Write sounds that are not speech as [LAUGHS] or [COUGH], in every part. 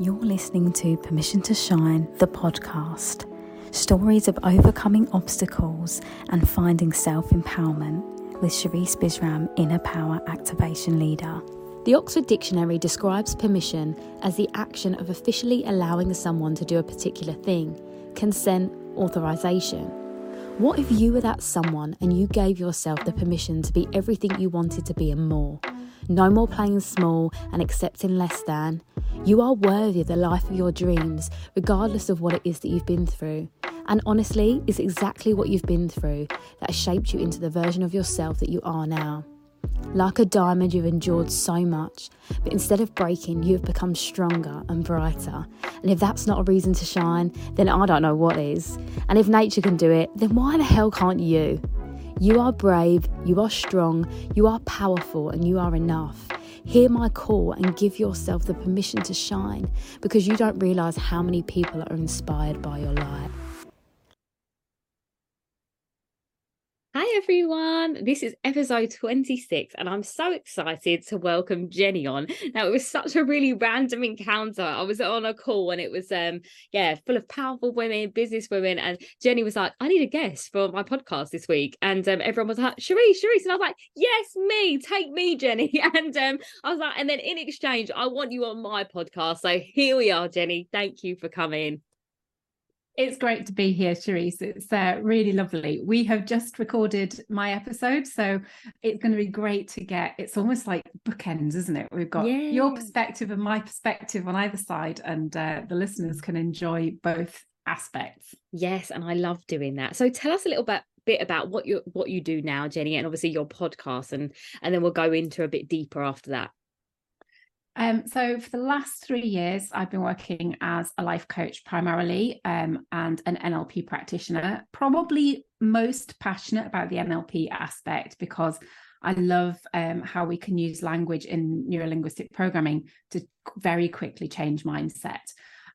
You're listening to Permission to Shine, the podcast. Stories of overcoming obstacles and finding self empowerment with Sherisse Bisram, Inner Power Activation Leader. The Oxford Dictionary describes permission as the action of officially allowing someone to do a particular thing, consent, authorization. What if you were that someone and you gave yourself the permission to be everything you wanted to be and more? No more playing small and accepting less than. You are worthy of the life of your dreams, regardless of what it is that you've been through. And honestly, it's exactly what you've been through that has shaped you into the version of yourself that you are now. Like a diamond, you've endured so much, but instead of breaking, you have become stronger and brighter. And if that's not a reason to shine, then I don't know what is. And if nature can do it, then why the hell can't you? You are brave, you are strong, you are powerful, and you are enough. Hear my call and give yourself the permission to shine because you don't realize how many people are inspired by your light. Hi everyone, this is episode 26, and I'm so excited to welcome Jenny on. Now, it was such a really random encounter. I was on a call and it was, um, yeah, full of powerful women, business women, and Jenny was like, I need a guest for my podcast this week. And um, everyone was like, Sherisse, Sherisse. And I was like, Yes, me, take me, Jenny. [LAUGHS] And um, I was like, And then in exchange, I want you on my podcast. So here we are, Jenny. Thank you for coming. It's great to be here, Sherisse. It's uh, really lovely. We have just recorded my episode, so it's going to be great to get. It's almost like bookends, isn't it? We've got yeah. your perspective and my perspective on either side, and uh, the listeners can enjoy both aspects. Yes, and I love doing that. So tell us a little bit bit about what you what you do now, Jenny, and obviously your podcast, and and then we'll go into a bit deeper after that. Um, so for the last three years, I've been working as a life coach primarily um, and an NLP practitioner, probably most passionate about the NLP aspect because I love um, how we can use language in neurolinguistic programming to very quickly change mindset.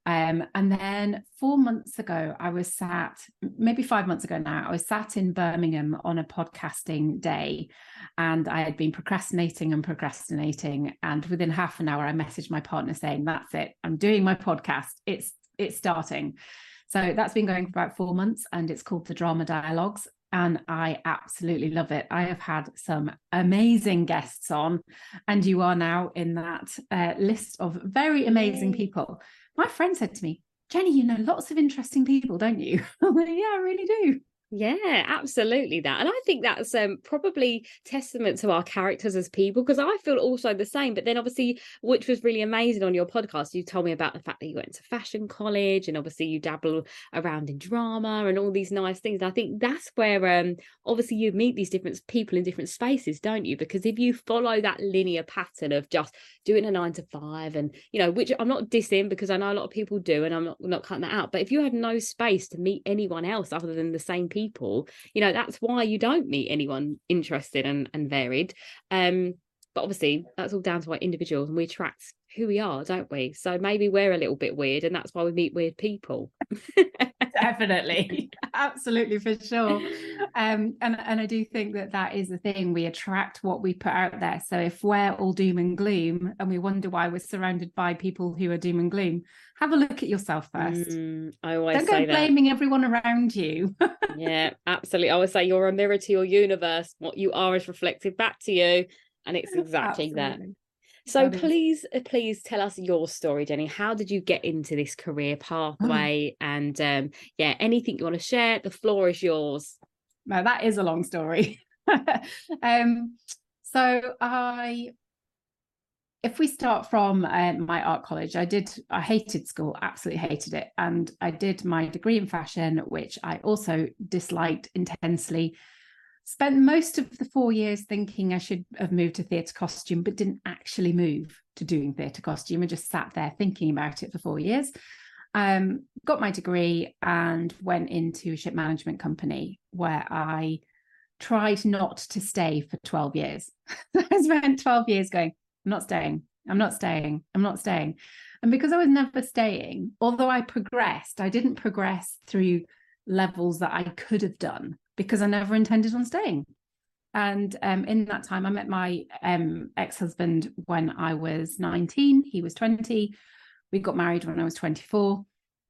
Um, and then four months ago, I was sat, maybe five months ago now, I was sat in Birmingham on a podcasting day and I had been procrastinating and procrastinating. And within half an hour, I messaged my partner saying, That's it, I'm doing my podcast. It's it's starting. So that's been going for about four months and it's called the Drama Dialogues and I absolutely love it. I have had some amazing guests on, and you are now in that uh, list of very amazing people my friend said to me, Jenny, you know lots of interesting people, don't you? [LAUGHS] I'm like, yeah, I really do. Yeah, absolutely that. And I think that's um, probably testament to our characters as people because I feel also the same. But then obviously, which was really amazing on your podcast, you told me about the fact that you went to fashion college and obviously you dabble around in drama and all these nice things. I think that's where um obviously you meet these different people in different spaces, don't you? Because if you follow that linear pattern of just doing a nine to five and you know, which I'm not dissing because I know a lot of people do and I'm not not cutting that out. But if you had no space to meet anyone else other than the same people people you know that's why you don't meet anyone interested and, and varied. Um but obviously that's all down to our individuals and we attract who we are don't we? So maybe we're a little bit weird and that's why we meet weird people [LAUGHS] definitely. [LAUGHS] Absolutely for sure. Um and and i do think that that is the thing. We attract what we put out there. So if we're all doom and gloom and we wonder why we're surrounded by people who are doom and gloom have a look at yourself first. Mm, i always don't go blaming everyone around you. [LAUGHS] Yeah absolutely. I always say you're a mirror to your universe. What you are is reflected back to you. And it's exactly absolutely. that so please, uh, please tell us your story, Jenny. How did you get into this career mm. pathway? Oh. And um, yeah, anything you want to share, the floor is yours. No, that is a long story. [LAUGHS] um, so I, if we start from uh, my art college, I did. I hated school, absolutely hated it, and I did my degree in fashion, which I also disliked intensely spent most of the four years thinking I should have moved to theatre costume, but didn't actually move to doing theatre costume and just sat there thinking about it for four years. Um, got my degree and went into a ship management company where I tried not to stay for 12 years. [LAUGHS] I spent 12 years going, I'm not staying, I'm not staying, I'm not staying. And because I was never staying, although I progressed, I didn't progress through levels that I could have done because I never intended on staying. And um, in that time, I met my um, ex husband when I was 19, he was 20. we got married when I was 24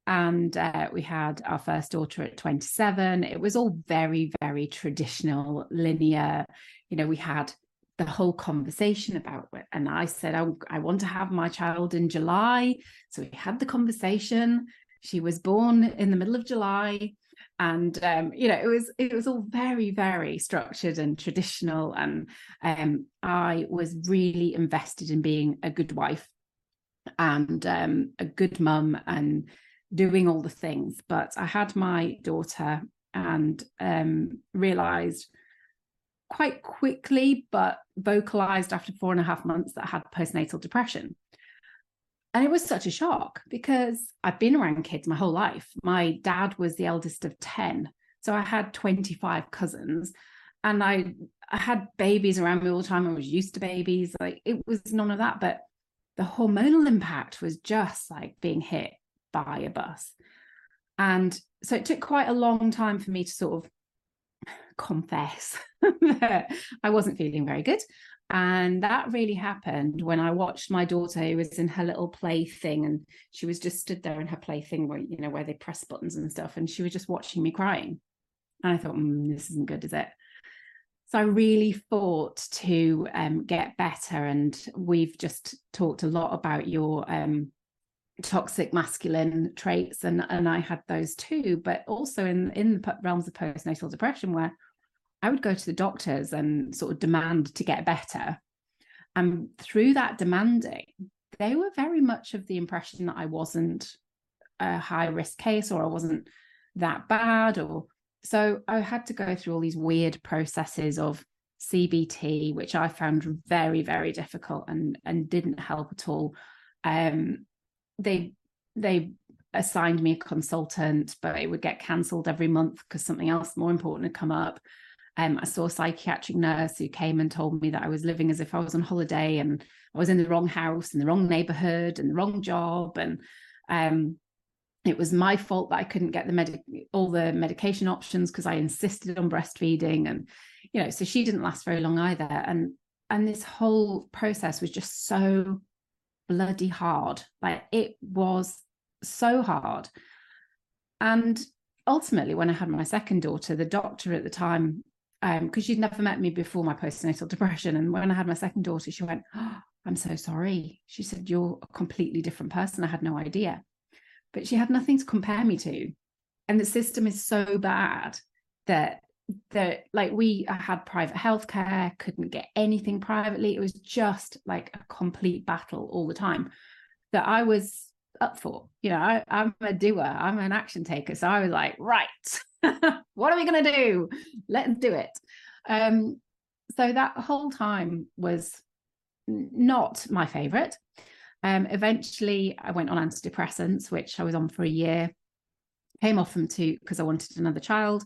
and uh, we had our first daughter at 27 it was all very very traditional linear. You know we had the whole conversation about it and i said I, I want to have my child in july. So we had the conversation. She was born in the middle of july and um, you know it was it was all very very structured and traditional and um, i was really invested in being a good wife and um, a good mum and doing all the things. But I had my daughter and um, realized quite quickly, but vocalized after four and a half months that I had postnatal depression. And it was such a shock because I've been around kids my whole life. My dad was the eldest of 10. So I had 25 cousins and I, I had babies around me all the time. I was used to babies. Like it was none of that. But the hormonal impact was just like being hit by a bus. And so it took quite a long time for me to sort of confess [LAUGHS] that I wasn't feeling very good. And that really happened when I watched my daughter who was in her little plaything and she was just stood there in her plaything where, you know, where they press buttons and stuff. And she was just watching me crying. And I thought, mm, this isn't good, is it? So I really fought to um, get better. And we've just talked a lot about your um, toxic masculine traits and and I had those too but also in in the realms of postnatal depression where I would go to the doctors and sort of demand to get better and through that demanding they were very much of the impression that I wasn't a high risk case or I wasn't that bad or so I had to go through all these weird processes of CBT which I found very very difficult and and didn't help at all um they they assigned me a consultant, but it would get cancelled every month because something else more important had come up. Um, I saw a psychiatric nurse who came and told me that I was living as if I was on holiday and I was in the wrong house, in the wrong neighborhood, and the wrong job. And um, it was my fault that I couldn't get the medic all the medication options because I insisted on breastfeeding. And you know, so she didn't last very long either. And and this whole process was just so bloody hard. Like it was so hard. And ultimately, when I had my second daughter, the doctor at the time, because um, she'd never met me before my postnatal [LAUGHS] depression, and when I had my second daughter, she went, oh, "I'm so sorry." She said, "You're a completely different person." I had no idea, but she had nothing to compare me to, and the system is so bad that that like we had private healthcare couldn't get anything privately it was just like a complete battle all the time that i was up for you know I, i'm a doer i'm an action taker so i was like right [LAUGHS] what are we going to do let's do it um so that whole time was not my favorite um eventually i went on antidepressants which i was on for a year came off them too because i wanted another child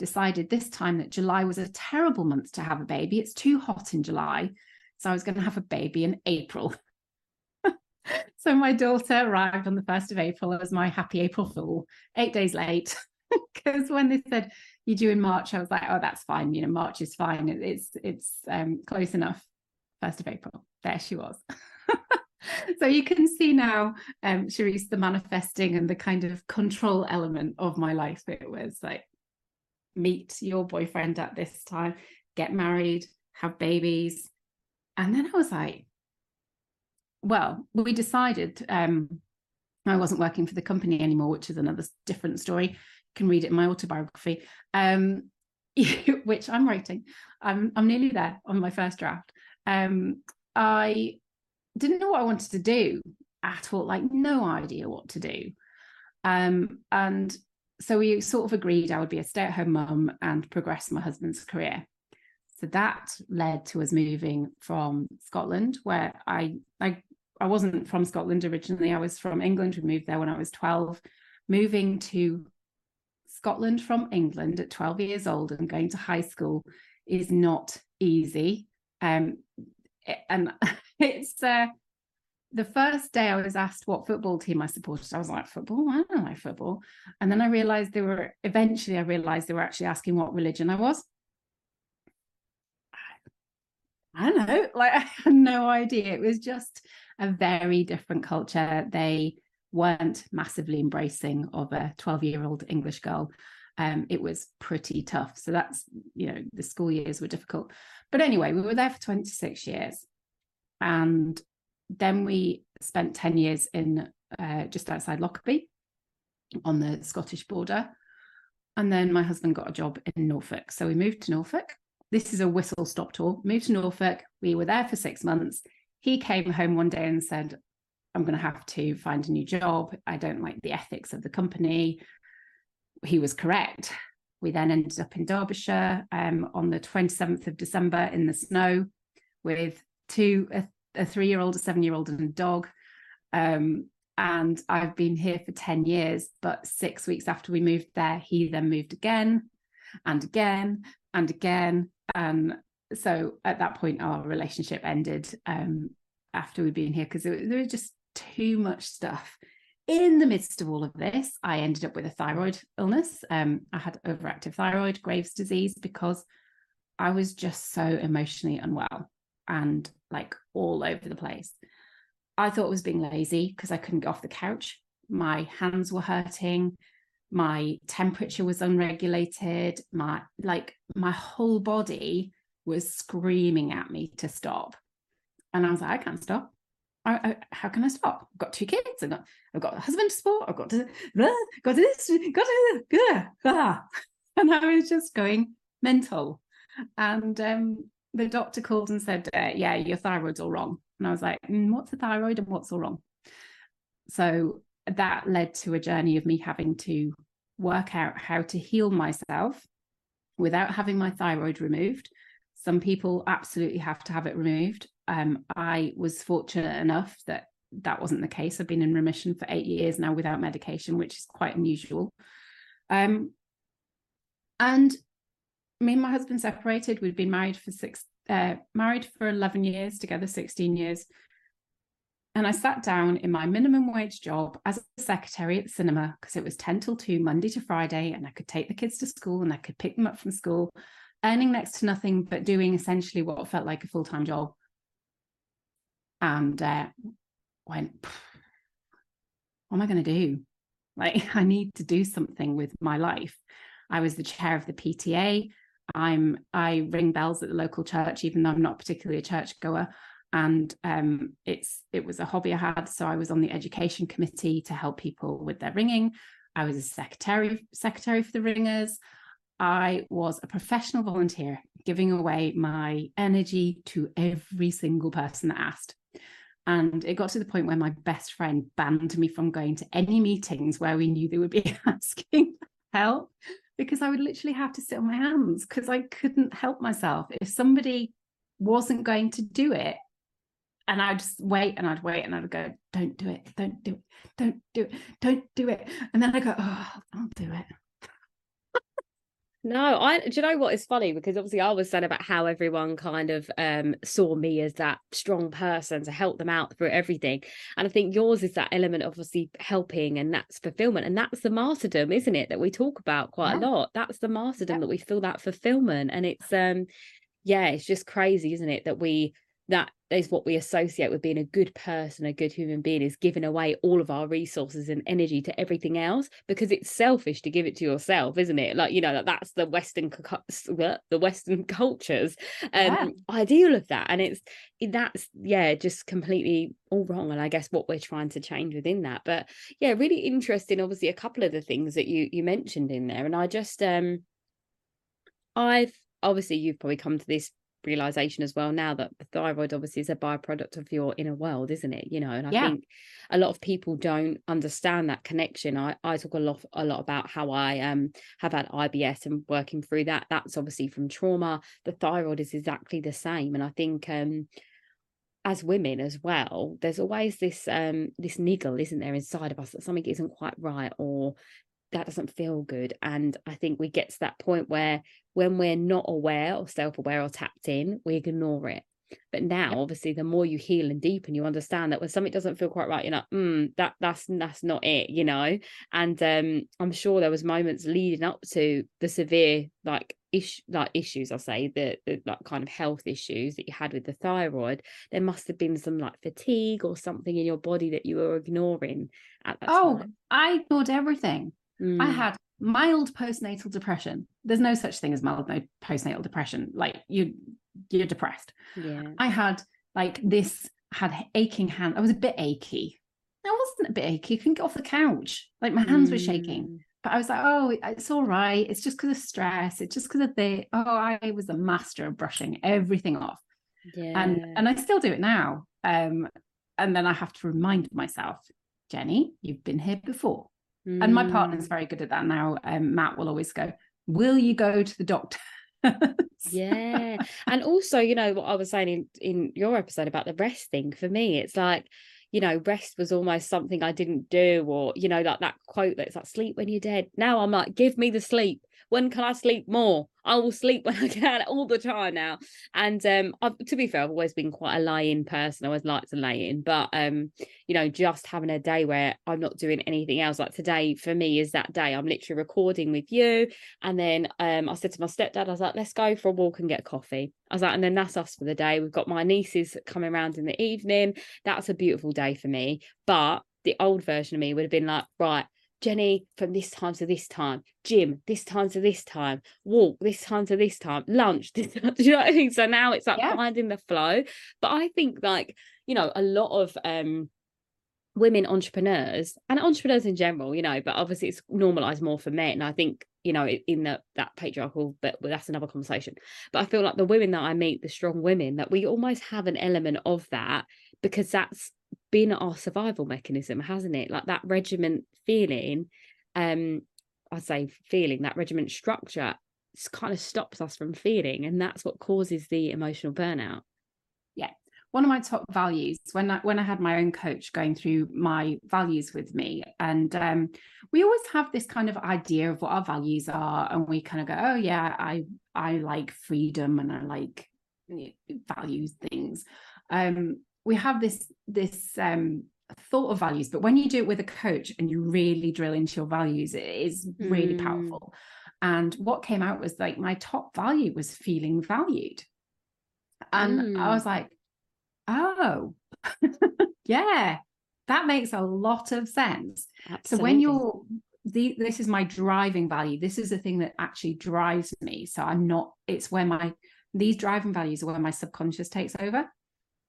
decided this time that July was a terrible month to have a baby. It's too hot in July. So I was going to have a baby in April. [LAUGHS] [LAUGHS] so my daughter arrived on the 1st of April as my happy April fool, eight days late. [LAUGHS] Because when they said you due in March, I was like, oh, that's fine. You know, March is fine. It's it's um, close enough. 1st of April. There she was. [LAUGHS] so you can see now, um, Sherisse, the manifesting and the kind of control element of my life. It was like meet your boyfriend at this time, get married, have babies. And then I was like, well, we decided um, I wasn't working for the company anymore, which is another different story. You can read it in my autobiography, um, [LAUGHS] which I'm writing. I'm I'm nearly there on my first draft. Um, I didn't know what I wanted to do at all, like no idea what to do. Um, and so we sort of agreed I would be a stay at home mum and progress my husband's career. So that led to us moving from Scotland, where I, I I wasn't from Scotland originally. I was from England. We moved there when I was 12. Moving to Scotland from England at 12 years old and going to high school is not easy. Um, and [LAUGHS] it's uh, the first day I was asked what football team I supported, I was like, football? I don't like football. And then I realized they were, eventually, I realized they were actually asking what religion I was. I don't know, like [LAUGHS] I had no idea. It was just a very different culture. They weren't massively embracing of a 12 year old English girl. Um, it was pretty tough. So that's, you know, the school years were difficult. But anyway, we were there for 26 years. And then we spent 10 years in uh, just outside Lockerbie on the Scottish border. And then my husband got a job in Norfolk. So we moved to Norfolk. This is a whistle stop tour. Moved to Norfolk. We were there for six months. He came home one day and said, I'm going to have to find a new job. I don't like the ethics of the company. He was correct. We then ended up in Derbyshire um, on the 27th of December in the snow with two, a, a three year old, a seven year old, and a dog. Um, and I've been here for 10 years. But six weeks after we moved there, he then moved again and again and again. And so at that point, our relationship ended um, after we'd been here because there was just too much stuff. In the midst of all of this, I ended up with a thyroid illness. Um, I had overactive thyroid, Graves' disease, because I was just so emotionally unwell and like all over the place. I thought it was being lazy because I couldn't get off the couch. My hands were hurting. My temperature was unregulated. My like my whole body was screaming at me to stop. And I was like, I can't stop. I, I, how can I stop? I've got two kids. I've got, I've got a husband to support. I've got to, blah, got to this, got to, blah. [LAUGHS] And I was just going mental. And um, the doctor called and said, uh, yeah, your thyroid's all wrong. And I was like, mm, what's a thyroid and what's all wrong? So that led to a journey of me having to work out how to heal myself without having my thyroid removed. Some people absolutely have to have it removed. Um, I was fortunate enough that that wasn't the case. I've been in remission for eight years now without medication, which is quite unusual. Um, and me and my husband separated. We'd been married for six, uh, married for 11 years, together 16 years. And I sat down in my minimum wage job as a secretary at the cinema because it was 10 till 2, Monday to Friday, and I could take the kids to school and I could pick them up from school, earning next to nothing, but doing essentially what felt like a full time job and uh, went, what am I going to do? Like, [LAUGHS] I need to do something with my life. I was the chair of the PTA. I'm I ring bells at the local church, even though I'm not particularly a church goer. And um, it's it was a hobby I had, so I was on the education committee to help people with their ringing. I was a secretary secretary for the ringers. I was a professional volunteer, giving away my energy to every single person that asked. And it got to the point where my best friend banned me from going to any meetings where we knew they would be [LAUGHS] asking help because I would literally have to sit on my hands because I couldn't help myself. If somebody wasn't going to do it, and I'd just wait and I'd wait and I'd go, don't do it, don't do it, don't do it, don't do it. And then I go, oh, I'll do it. No, I do you know what is funny because obviously I was saying about how everyone kind of um saw me as that strong person to help them out through everything. And I think yours is that element of obviously helping and that's fulfillment. And that's the martyrdom, isn't it? That we talk about quite yeah. a lot. That's the martyrdom yeah. that we feel that fulfillment. And it's um yeah, it's just crazy, isn't it? That we that is what we associate with being a good person, a good human being, is giving away all of our resources and energy to everything else because it's selfish to give it to yourself, isn't it? Like you know, that's the Western the Western [LAUGHS] cultures um, yeah. ideal of that, and it's that's yeah, just completely all wrong. And I guess what we're trying to change within that, but yeah, really interesting. Obviously, a couple of the things that you you mentioned in there, and I just um, I've obviously you've probably come to this realization as well now that the thyroid obviously is a byproduct of your inner world isn't it? You know and i yeah. think a lot of people don't understand that connection. I i talk a lot a lot about how i um have had ibs and working through that. That's obviously from trauma. The thyroid is exactly the same and i think um as women as well there's always this um this niggle isn't there inside of us that something isn't quite right or that doesn't feel good. And I think we get to that point where when we're not aware or self aware or tapped in, we ignore it. but now obviously the more you heal and deepen you understand that when something doesn't feel quite right you're like mm, that that's that's not it you know and um i'm sure there was moments leading up to the severe like ish like issues i'll say the, the like kind of health issues that you had with the thyroid there must have been some like fatigue or something in your body that you were ignoring at that oh time. i ignored everything Mm. I had mild postnatal depression. There's no such thing as mild no- postnatal depression. Like you, you're depressed. yeah I had like this had aching hand. I was a bit achy. I wasn't a bit achy. I couldn't get off the couch. Like my hands were shaking. Mm. But I was like, oh, it's all right. It's just because of stress. It's just because of the oh, I was a master of brushing everything off. yeah And and I still do it now. Um, and then I have to remind myself, Jenny, you've been here before. And my partner's Mm. very good at that now. Um, Matt will always go, Will you go to the doctor? [LAUGHS] yeah and also you know what i was saying in in your episode about the rest thing for me it's like you know rest was almost something i didn't do or you know like that quote that's like sleep when you're dead now i'm like give me the sleep when can i sleep more i will sleep [LAUGHS] when i can all the time now and um I've, to be fair i've always been quite a lay-in person i always like to lay in but um you know just having a day where i'm not doing anything else like today for me is that day i'm literally recording with you and then um, I said to my stepdad, I was like, let's go for a walk and get coffee. I was like, and then that's us for the day. We've got my nieces coming around in the evening. That's a beautiful day for me. But the old version of me would have been like, right, Jenny, from this time to this time, gym, this time to this time, walk, this time to this time, lunch. [LAUGHS] This time, do you know what I mean? So now it's like Yeah. finding the flow. But I think like, you know, a lot of um women entrepreneurs and entrepreneurs in general, you know, but obviously it's normalized more for men. I think, you know, in the that patriarchal, but that's another conversation. But I feel like the women that I meet, the strong women, that we almost have an element of that because that's been our survival mechanism, hasn't it? Like that regiment feeling, um, I say feeling that regiment structure kind of stops us from feeling, and that's what causes the emotional burnout. Yeah, one of my top values when I when I had my own coach going through my values with me, and um, we always have this kind of idea of what our values are, and we kind of go, oh yeah, I I like freedom and I like know, values things. Um, we have this this um, thought of values, but when you do it with a coach and you really drill into your values, it is really Mm. powerful. And what came out was like my top value was feeling valued. And I Mm. was like, oh, [LAUGHS] yeah, that makes a lot of sense. So when you're the, this is my driving value. This is the thing that actually drives me. So I'm not, it's where my these driving values are where my subconscious takes over.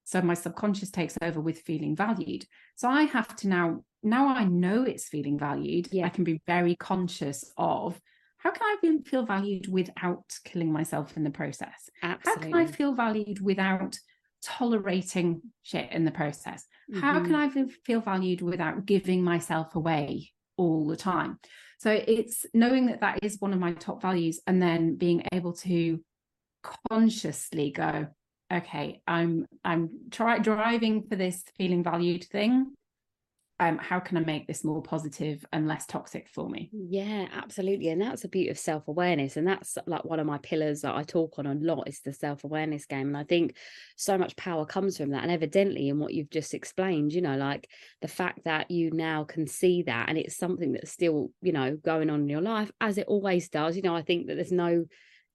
So my subconscious takes over with feeling valued. So I have to now, now I know it's feeling valued. Yeah. I can be very conscious of how can I feel valued without killing myself in the process? Absolutely. How can I feel valued without tolerating shit in the process? How can Mhm. I feel valued without giving myself away all the time? So it's knowing that that is one of my top values and then being able to consciously go, okay, I'm I'm try driving for this feeling valued thing. Um, how can I make this more positive and less toxic for me? Yeah, absolutely. And that's the beauty of self awareness. And that's like one of my pillars that I talk on a lot is the self awareness game. And I think so much power comes from that. And evidently, in what you've just explained, you know, like the fact that you now can see that and it's something that's still, you know, going on in your life as it always does. You know, I think that there's no,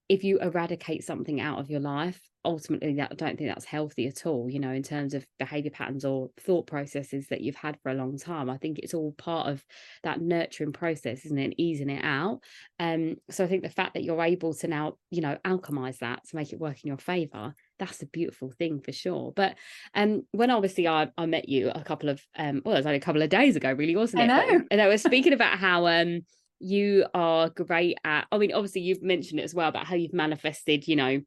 if you eradicate something out of your life, ultimately that I don't think that's healthy at all, you know, in terms of behavior patterns or thought processes that you've had for a long time. I think it's all part of that nurturing process, isn't it? And easing it out. Um, so I think the fact that you're able to now, you know, alchemize that to make it work in your favor, that's a beautiful thing for sure. But um when obviously I, I met you a couple of um well, it was only a couple of days ago, really, wasn't I it? But- know. and I was speaking about how um you are great at I mean, obviously you've mentioned it as well about how you've manifested, you know,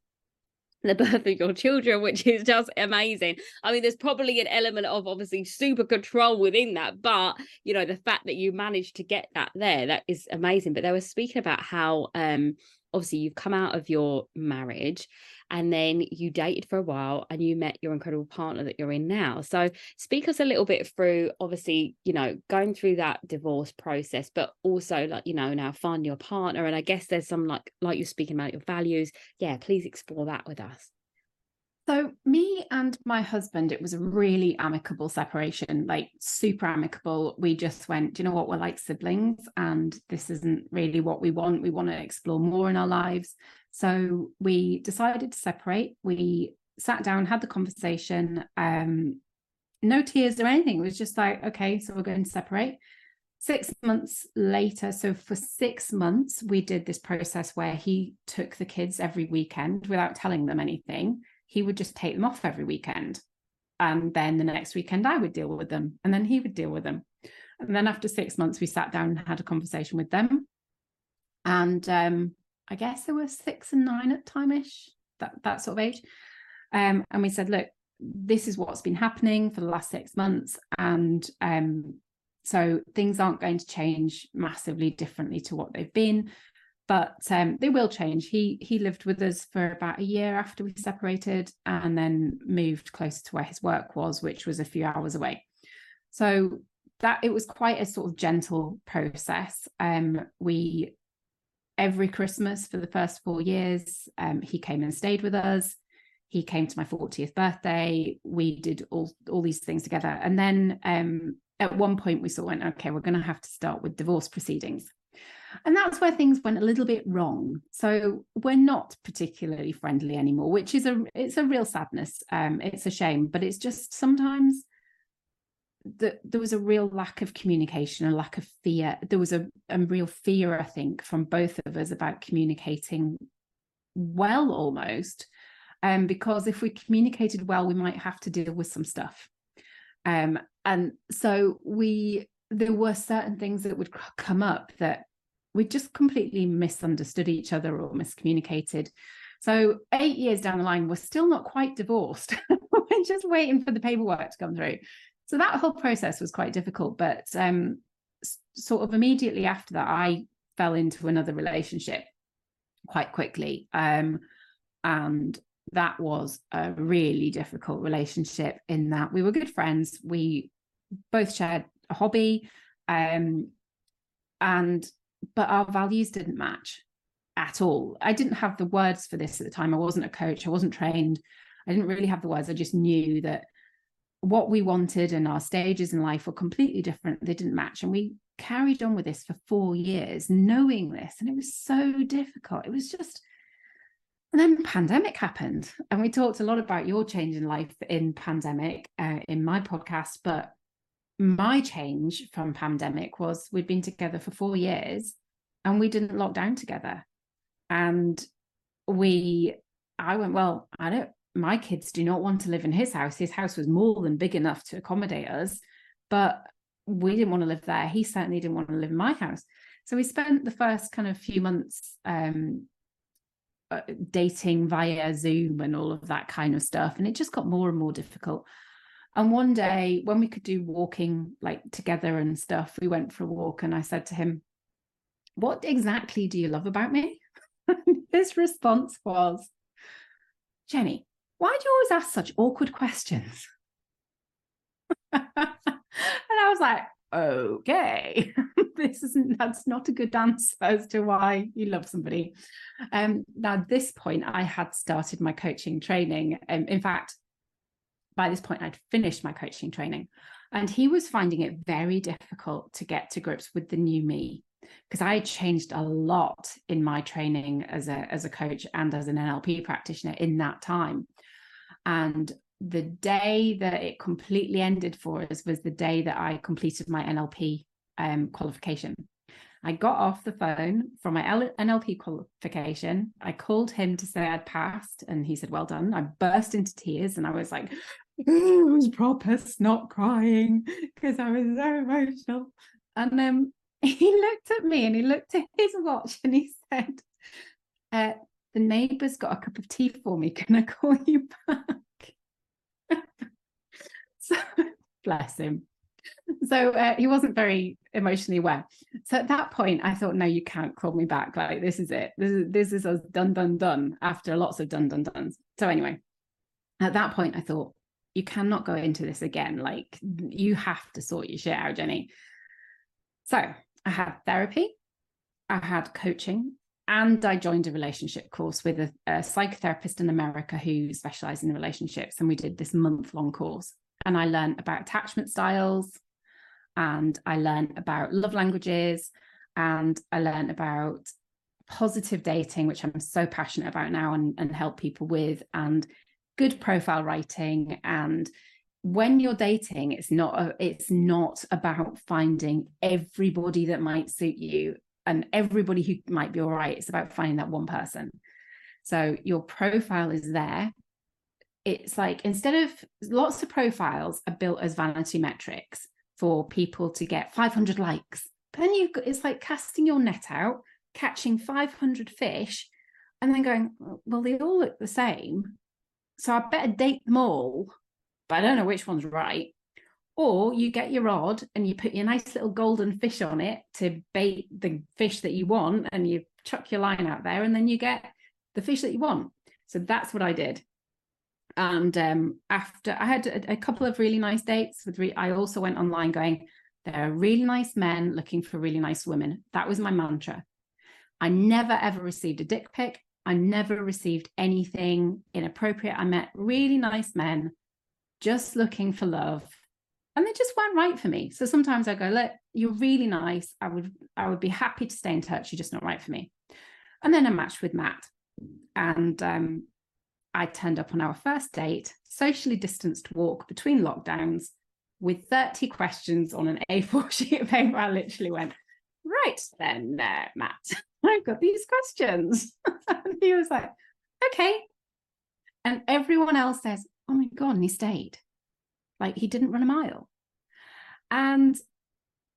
the birth of your children, which is just amazing. I mean, there's probably an element of obviously super control within that, but you know, the fact that you managed to get that there, that is amazing. But they were speaking about how um obviously you've come out of your marriage and then you dated for a while and you met your incredible partner that you're in now. So speak us a little bit through obviously, you know, going through that divorce process, but also like, you know, now finding your partner. And I guess there's some like like you're speaking about your values. Yeah, please explore that with us. So, me and my husband, it was a really amicable separation, like super amicable. We just went, you know what, we're like siblings, and this isn't really what we want. We want to explore more in our lives. So, we decided to separate. We sat down, had the conversation, um, no tears or anything. It was just like, okay, so we're going to separate. Six months later, so for six months, we did this process where he took the kids every weekend without telling them anything he would just take them off every weekend. And then the next weekend, I would deal with them. And then he would deal with them. And then after six months, we sat down and had a conversation with them. And um, I guess there were six and nine at time ish, that, that sort of age. Um, and we said, look, this is what's been happening for the last six months. And um, so things aren't going to change massively differently to what they've been but um, they will change. He he lived with us for about a year after we separated, and then moved closer to where his work was, which was a few hours away. So that it was quite a sort of gentle process. Um, we every Christmas for the first four years, um, he came and stayed with us. He came to my 40th birthday. We did all all these things together, and then um, at one point we sort of went, okay, we're going to have to start with divorce proceedings and that's where things went a little bit wrong. So we're not particularly friendly anymore which is a it's a real sadness. Um it's a shame but it's just sometimes that there was a real lack of communication a lack of fear. There was a, a real fear i think from both of us about communicating well almost. Um because if we communicated well we might have to deal with some stuff. Um and so we there were certain things that would come up that we just completely misunderstood each other or miscommunicated. So eight years down the line, we're still not quite divorced. [LAUGHS] we're just waiting for the paperwork to come through. So that whole process was quite difficult. But um, sort of immediately after that, I fell into another relationship quite quickly. Um, and that was a really difficult relationship in that we were good friends. We both shared a hobby. Um, and but our values didn't match at all. I didn't have the words for this at the time. I wasn't a coach, I wasn't trained. I didn't really have the words. I just knew that what we wanted and our stages in life were completely different. They didn't match. And we carried on with this for four years, knowing this. And it was so difficult. It was just, and then pandemic happened. And we talked a lot about your change in life in pandemic uh, in my podcast. But my change from pandemic was we'd been together for four years and we didn't lock down together. And we, I went, well, I don't, my kids do not want to live in his house. His house was more than big enough to accommodate us, but we didn't want to live there. He certainly didn't want to live in my house. So we spent the first kind of few months um, uh, dating via Zoom and all of that kind of stuff. And it just got more and more difficult. And one day when we could do walking like together and stuff, we went for a walk and I said to him, What exactly do you love about me? [LAUGHS] His response was, Jenny, why do you always ask such awkward questions? [LAUGHS] and I was like, okay, [LAUGHS] this isn't that's not a good answer as to why you love somebody. Um, now, at this point, I had started my coaching training. Um, in fact, by this point, I'd finished my coaching training. And he was finding it very difficult to get to grips with the new me because I had changed a lot in my training as a, as a coach and as an NLP practitioner in that time. And the day that it completely ended for us was the day that I completed my NLP um, qualification. I got off the phone from my NLP qualification. I called him to say I'd passed, and he said, Well done. I burst into tears and I was like, it was proper snot crying because I was so emotional. And um, [LAUGHS] he looked at me and he looked at his watch and he said, uh, The neighbour's got a cup of tea for me. Can I call you back? [LAUGHS] so, [LAUGHS] bless him. So uh, he wasn't very emotionally aware. So at that point, I thought, no, you can't call me back. Like this is it. This is this is us done, done, done. After lots of done, done, done. So anyway, at that point, I thought, you cannot go into this again. Like you have to sort your shit out, Jenny. So I had therapy, I had coaching, and I joined a relationship course with a, a psychotherapist in America who specialized in relationships. And we did this month long course. And I learned about attachment styles and I learned about love languages and I learned about positive dating, which I'm so passionate about now and, and help people with, and good profile writing. And when you're dating it's not a, it's not about finding everybody that might suit you and everybody who might be all right it's about finding that one person. So your profile is there. It's like instead of lots of profiles are built as vanity metrics for people to get 500 likes but then you it's like casting your net out catching 500 fish and then going well they all look the same so i better date them all but I don't know which one's right. Or you get your rod and you put your nice little golden fish on it to bait the fish that you want, and you chuck your line out there, and then you get the fish that you want. So that's what I did. And um, after I had a, a, couple of really nice dates with, re- I also went online going, there are really nice men looking for really nice women. That was my mantra. I never ever received a dick pic. I never received anything inappropriate. I met really nice men just looking for love and they just weren't right for me so sometimes i go look you're really nice i would i would be happy to stay in touch you're just not right for me and then i matched with matt and um, i turned up on our first date socially distanced walk between lockdowns with 30 questions on an [LAUGHS] a4 sheet of paper i literally went right then uh, matt [LAUGHS] i've got these questions and [LAUGHS] he was like okay and everyone else says oh my God, and he stayed. Like he didn't run a mile. And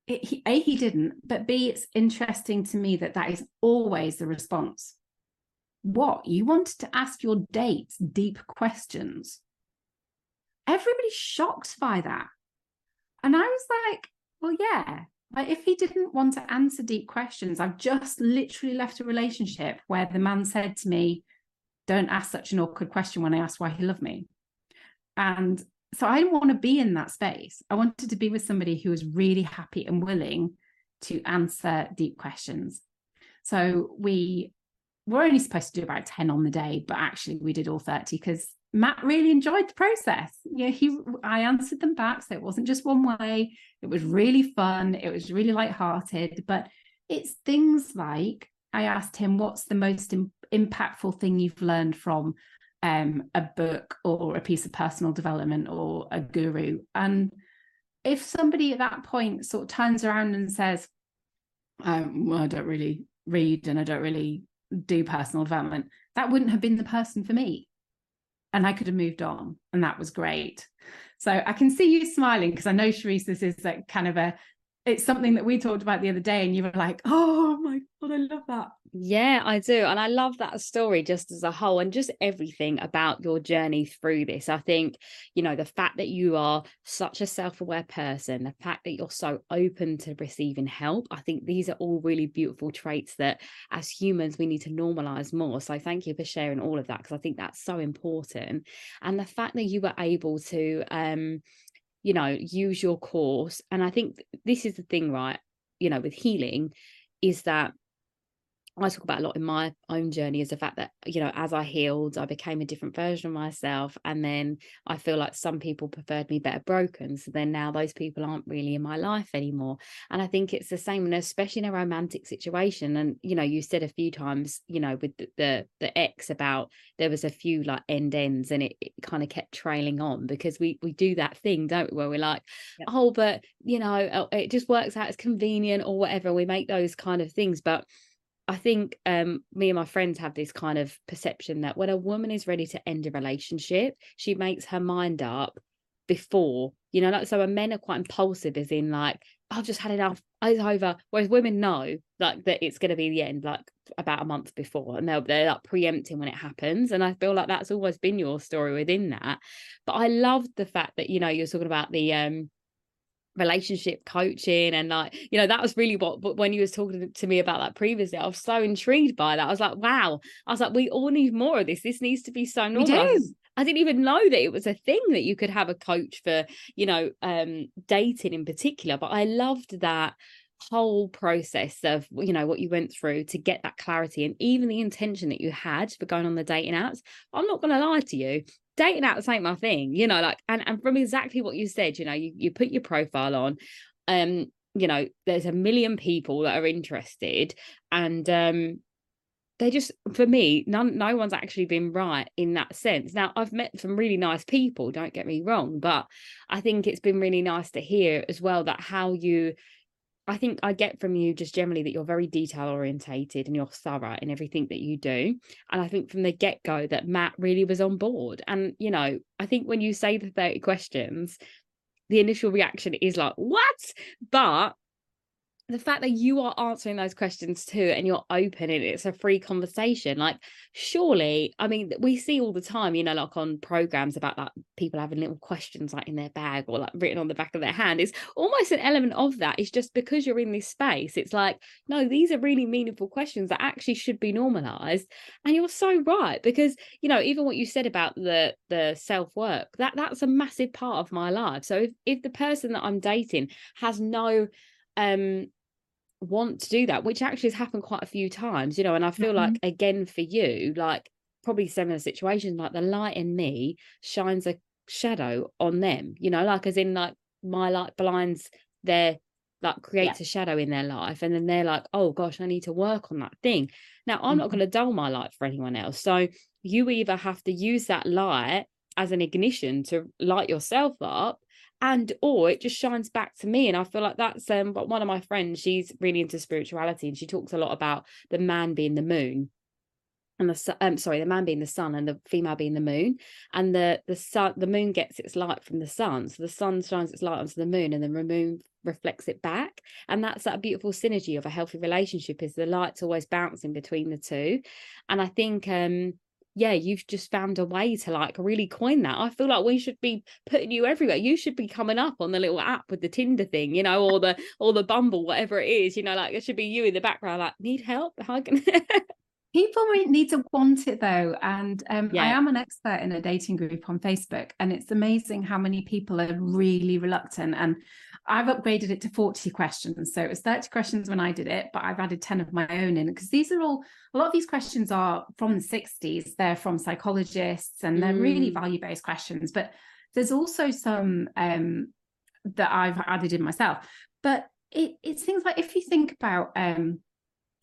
it, he, A, he didn't, but B, it's interesting to me that that is always the response. What? You wanted to ask your dates deep questions. Everybody's shocked by that. And I was like, well, yeah. Like if he didn't want to answer deep questions, I've just literally left a relationship where the man said to me, don't ask such an awkward question when I ask why he loved me. And so I didn't want to be in that space. I wanted to be with somebody who was really happy and willing to answer deep questions. So we were only supposed to do about 10 on the day, but actually we did all 30 because Matt really enjoyed the process. Yeah, he I answered them back. So it wasn't just one way. It was really fun. It was really light-hearted. But it's things like I asked him, what's the most Im- impactful thing you've learned from um, a book or a piece of personal development or a guru. And if somebody at that point sort of turns around and says, um, well, I don't really read and I don't really do personal development, that wouldn't have been the person for me. And I could have moved on. And that was great. So I can see you smiling because I know, Sherisse, this is like kind of a it's something that we talked about the other day and you were like oh my god i love that. Yeah i do and i love that story just as a whole and just everything about your journey through this. I think you know the fact that you are such a self-aware person the fact that you're so open to receiving help i think these are all really beautiful traits that as humans we need to normalize more. So thank you for sharing all of that because i think that's so important. And the fact that you were able to um you know use your course and i think this is the thing right you know with healing is that I talk about a lot in my own journey is the fact that, you know, as I healed, I became a different version of myself. And then I feel like some people preferred me better broken. So then now those people aren't really in my life anymore. And I think it's the same, and especially in a romantic situation. And, you know, you said a few times, you know, with the, the, the ex about there was a few like end ends and it, it kind of kept trailing on because we, we do that thing, don't we? Where we're like, yeah. oh, but, you know, it just works out, it's convenient or whatever. We make those kind of things. But, I think um, me and my friends have this kind of perception that when a woman is ready to end a relationship, she makes her mind up before, you know, like so when men are quite impulsive, as in like, I've just had enough, it's over. Whereas women know like that it's gonna be the end, like about a month before, and they're they're like preempting when it happens. And I feel like that's always been your story within that. But I love the fact that, you know, you're talking about the um relationship coaching and like you know that was really what but when you was talking to me about that previously i was so intrigued by that. I was like wow. I was like we all need more of this. This needs to be so normal I didn't even know that it was a thing that you could have a coach for, you know, um, dating in particular. But I loved that whole process of you know what you went through to get that clarity and even the intention that you had for going on the dating apps. I'm not going to lie to you dating apps ain't my thing you know like and, and from exactly what you said you know you, you put your profile on um you know there's a million people that are interested and um they just for me none no one's actually been right in that sense. Now i've met some really nice people don't get me wrong but i think it's been really nice to hear as well that how you I think I get from you just generally that you're very detail orientated and you're thorough in everything that you do. And I think from the get go that Matt really was on board. And, you know, I think when you say the 30 questions, the initial reaction is like, what? But the fact that you are answering those questions too and you're open and it's a free conversation like surely i mean we see all the time you know like on programs about like people having little questions like in their bag or like written on the back of their hand. It's almost an element of that. It's just because you're in this space it's like no these are really meaningful questions that actually should be normalized and you're so right because you know even what you said about the the self work that that's a massive part of my life. So if, if the person that i'm dating has no um want to do that, which actually has happened quite a few times, you know. And I feel mm-hmm. like, again, for you, like probably similar situations, like the light in me shines a shadow on them, you know, like as in, like my light blinds their like creates yeah. a shadow in their life and then they're like oh gosh i need to work on that thing now i'm mm-hmm. not going to dull my light for anyone else so you either have to use that light as an ignition to light yourself up and or it just shines back to me and i feel like that's um but one of my friends she's really into spirituality and she talks a lot about the man being the moon and the um sorry the man being the sun and the female being the moon and the the sun the moon gets its light from the sun. So the sun shines its light onto the moon and then the moon reflects it back and that's that beautiful synergy of a healthy relationship is the light's always bouncing between the two. And i think um yeah, you've just found a way to like really coin that. I feel like we should be putting you everywhere. You should be coming up on the little app with the Tinder thing, you know, or the or the Bumble, whatever it is, you know, like it should be you in the background, like, need help? How can [LAUGHS] people need to want it though and um, yeah. i am an expert in a dating group on facebook and it's amazing how many people are really reluctant and i've upgraded it to 40 questions so it was 30 questions when i did it but i've added 10 of my own in because these are all a lot of these questions are from the 60s they're from psychologists and they're mm. really value-based questions but there's also some um, that i've added in myself. But it, it's things like if you think about um,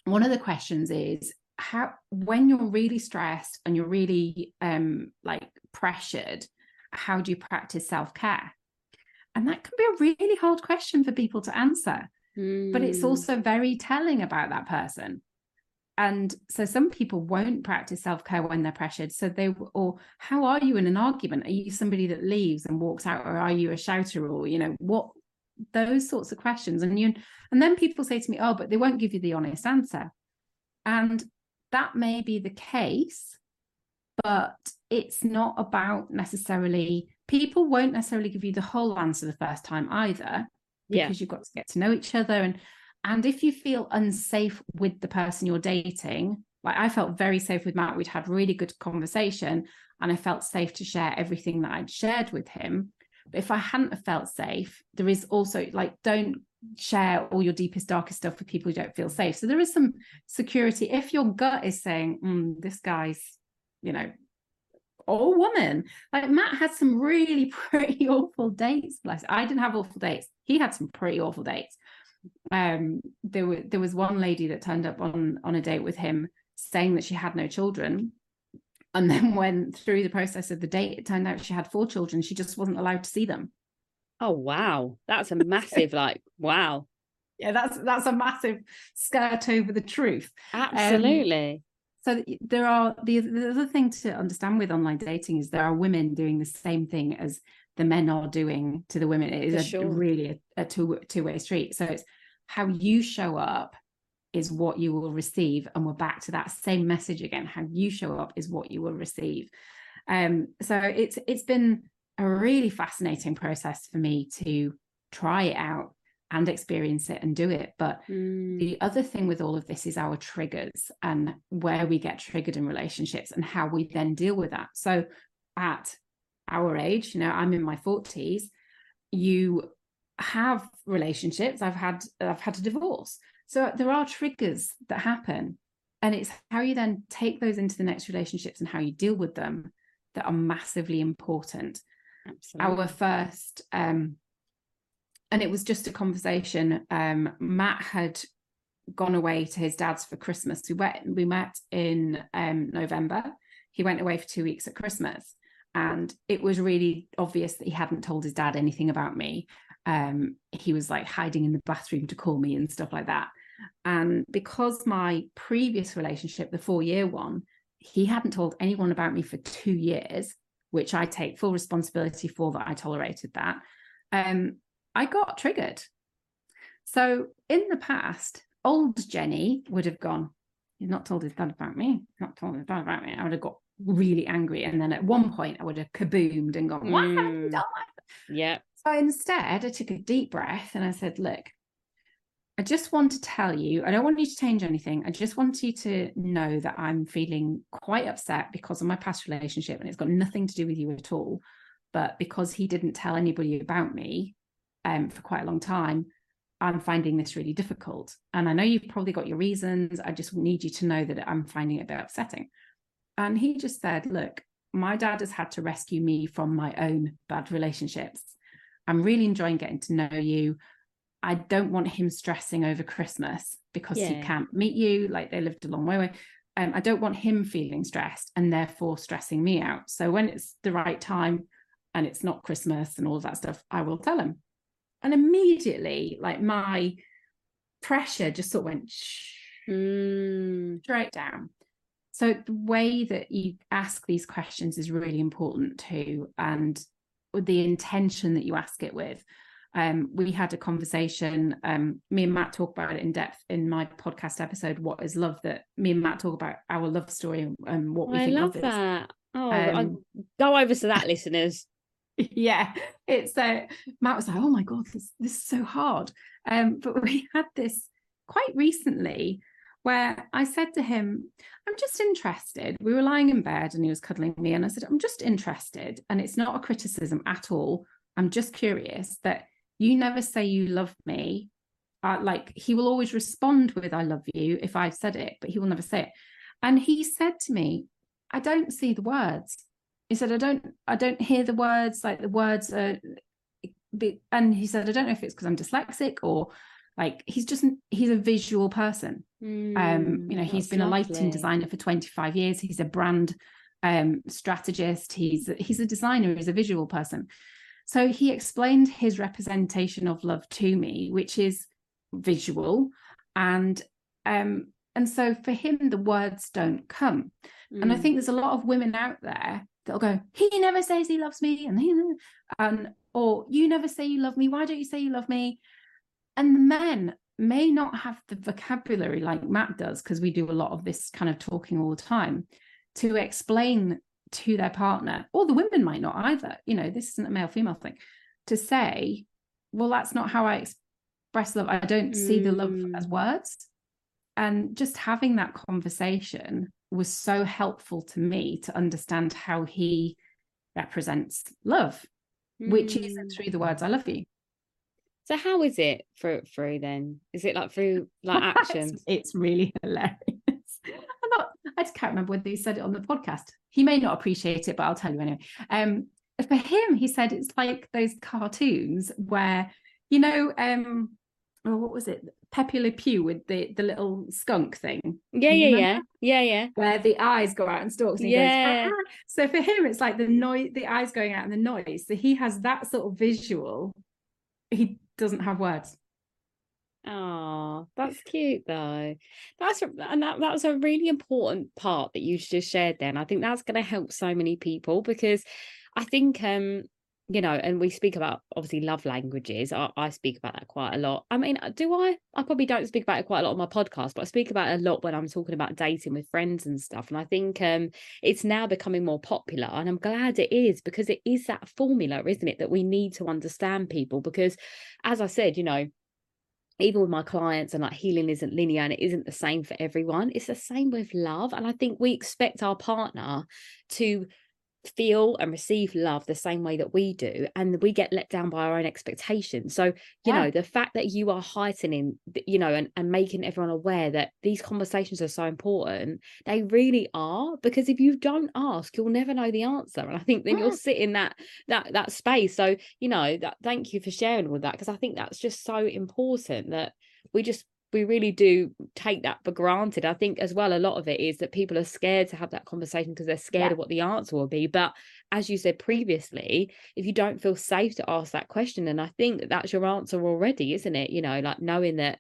one of the questions is how when you're really stressed and you're really um like pressured how do you practice self-care and that can be a really hard question for people to answer mm. but it's hmm. also very telling about that person. And so some people won't practice self-care when they're pressured. So they or how are you in an argument? Are you somebody that leaves and walks out or are you a shouter or you know what? Those sorts of questions. And you and then people say to me oh but they won't give you the honest answer. And that may be the case, but it's not about necessarily, people won't necessarily give you the whole answer the first time either, because yeah. you've got to get to know each other. And and if you feel unsafe with the person you're dating, like I felt very safe with Matt, we'd had really good conversation and I felt safe to share everything that I'd shared with him. But if I hadn't felt safe, there is also like, don't share all your deepest darkest stuff with people who don't feel safe so there is some security if your gut is saying mm, this guy's you know or woman. Like matt had some really [LAUGHS] pretty awful dates. Bless i didn't have awful dates. He had some pretty awful dates. Um there were there was one lady that turned up on on a date with him saying that she had no children. And then [LAUGHS] when through the process of the date it turned out she had four children she just wasn't allowed to see them. Oh wow, that's a [LAUGHS] massive like wow. Yeah, that's that's a massive skirt over the truth. Um, Absolutely. Um, so there are the, the other thing to understand with online dating is there are women doing the same thing as the men are doing to the women. It is a, sure. really a, a two two way street. So it's how you show up is what you will receive, and we're back to that same message again. How you show up is what you will receive. Um, so it's it's been a really fascinating process for me to try it out and experience it and do it. But mm. the other thing with all of this is our triggers and where we get triggered in relationships and how we then deal with that. So at our age, you know, I'm in my 40s, you have relationships. I've had I've had a divorce. So there are triggers that happen. And it's how you then take those into the next relationships and how you deal with them that are massively important. Absolutely. Our first um and it was just a conversation. Um Matt had gone away to his dad's for Christmas. We went we met in um November. He went away for two weeks at Christmas and it was really obvious that he hadn't told his dad anything about me um, he was like hiding in the bathroom to call me and stuff like that. And because my previous relationship, the four year one, he hadn't told anyone about me for two years, which I take full responsibility for that I tolerated that. Um, I got triggered. So in the past, old Jenny would have gone, He's not told his dad about me, not told his dad about me. I would have got really angry. And then at one point I would have kaboomed and gone, Why mm. have you done Yeah. So instead, I took a deep breath and I said, Look, I just want to tell you, I don't want you to change anything. I just want you to know that I'm feeling quite upset because of my past relationship and it's got nothing to do with you at all. But because he didn't tell anybody about me um, for quite a long time, I'm finding this really difficult. And I know you've probably got your reasons. I just need you to know that I'm finding it a bit upsetting. And he just said, Look, my dad has had to rescue me from my own bad relationships. I'm really enjoying getting to know you. I don't want him stressing over Christmas because yeah. he can't meet you. Like they lived a long way away. Um, I don't want him feeling stressed and therefore stressing me out. So when it's the right time and it's not Christmas and all of that stuff, I will tell him. And immediately, like my pressure just sort of went mm. straight down. So the way that you ask these questions is really important too. And the intention that you ask it with. Um, we had a conversation. Um, me and Matt talk about it in depth in my podcast episode. What is love? That me and Matt talk about our love story and, and what we I think love love that. Is. Oh, um, go over to that, listeners. [LAUGHS] Yeah, it's uh, Matt was like, "Oh my god, this this is so hard." Um, but [LAUGHS] we had this quite recently where I said to him, I'm just interested. We were lying in bed and he was cuddling me, and I said, I'm just interested. And it's not a criticism at all. I'm just curious that you never say you love me. Uh, like he will always respond with, I love you if I've said it, but he will never say it. And he said to me, I don't see the words. He said, I don't, I don't hear the words, like the words are and he said, I don't know if it's because I'm dyslexic or like he's just he's a visual person. Mm, um you know he's been lovely. a lighting designer for 25 years. He's a brand um strategist. He's he's a designer he's a visual person. So he explained his representation of love to me which is visual and um and so for him the words don't come. Mm. and i think there's a lot of women out there that'll go he never says he loves me and he [LAUGHS] and or you never say you love me why don't you say you love me and the men may not have the vocabulary like Matt does, because we do a lot of this kind of talking all the time, to explain to their partner, or the women might not either. You know, this isn't a male female thing to say, well, that's not how I express love. I don't mm. see the love as mm. words. And just having that conversation was so helpful to me to understand how he represents love, mm. which isn't through the words, I love you. So how is it for through then? Is it like through like [LAUGHS] actions? it's really hilarious. [LAUGHS] I'm not, I just can't remember whether he said it on the podcast. He may not appreciate it, but I'll tell you anyway. Um, for him, he said it's like those cartoons where, you know, um, oh, what was it? Pepe Le Pew with the the little skunk thing. Yeah, yeah, yeah, yeah, yeah. Where the eyes go out and stalks. And yeah. Goes, ah. So for him, it's like the noise, the eyes going out and the noise. So he has that sort of visual. He doesn't have words. Oh, that's cute though. That's and that, that was a really important part that you just shared then. I think that's going to help so many people because I think um you know, and we speak about obviously love languages. I, I, speak about that quite a lot. I mean, do I? I probably don't speak about it quite a lot on my podcast, but I speak about it a lot when I'm talking about dating with friends and stuff. And I think um, it's now becoming more popular, and I'm glad it is because it is that formula, isn't it, that we need to understand people. Because, as I said, you know, even with my clients and like healing isn't linear and it isn't the same for everyone. It's the same with love, and I think we expect our partner to feel and receive love the same way that we do and we get let down by our own expectations so you yeah. know the fact that you are heightening you know and, and making everyone aware that these conversations are so important they really are because if you don't ask you'll never know the answer and i think then yeah. you'll mm. sit in that that that space so you know that thank you for sharing all that because i think that's just so important that we just we really do take that for granted. I think as well, a lot of it is that people are scared to have that conversation because they're scared yeah. of what the answer will be. But as you said previously, if you don't feel safe to ask that question, and I think that that's your answer already, isn't it? You know, like knowing that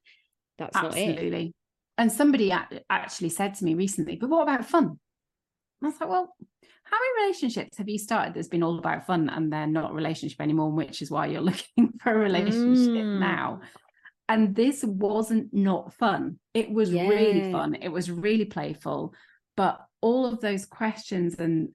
that's Absolutely. not it. And somebody actually said to me recently, but what about fun? And I was like, well, how many relationships have you started that's been all about fun and they're not a relationship anymore, which is why you're [LAUGHS] looking for a relationship mm. now? And this wasn't not fun. It was yeah. really fun. It was really playful. But all of those questions and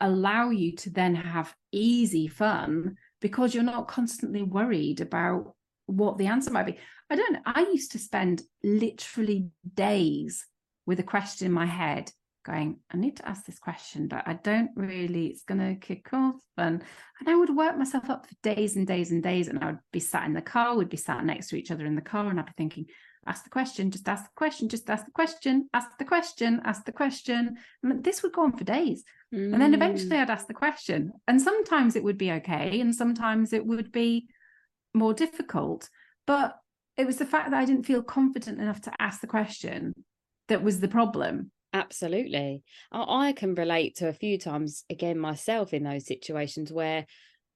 allow you to then have easy fun because you're not constantly worried about what the answer might be. I don't i used to spend literally days with a question in my head going, I need to ask this question, but I don't really, it's going to kick off. And, and I would work myself up for days and days and days. And I would be sat in the car, we'd be sat next to each other in the car. And I'd be thinking, ask the question, just ask the question, just ask the question, ask the question, ask the question. And this would go on for days. Mm. And then eventually mm. I'd ask the question. And sometimes it would be okay. And sometimes it would be more difficult. But it was the fact that I didn't feel confident enough to ask the question that was the problem Absolutely. I, I can relate to a few times again myself in those situations where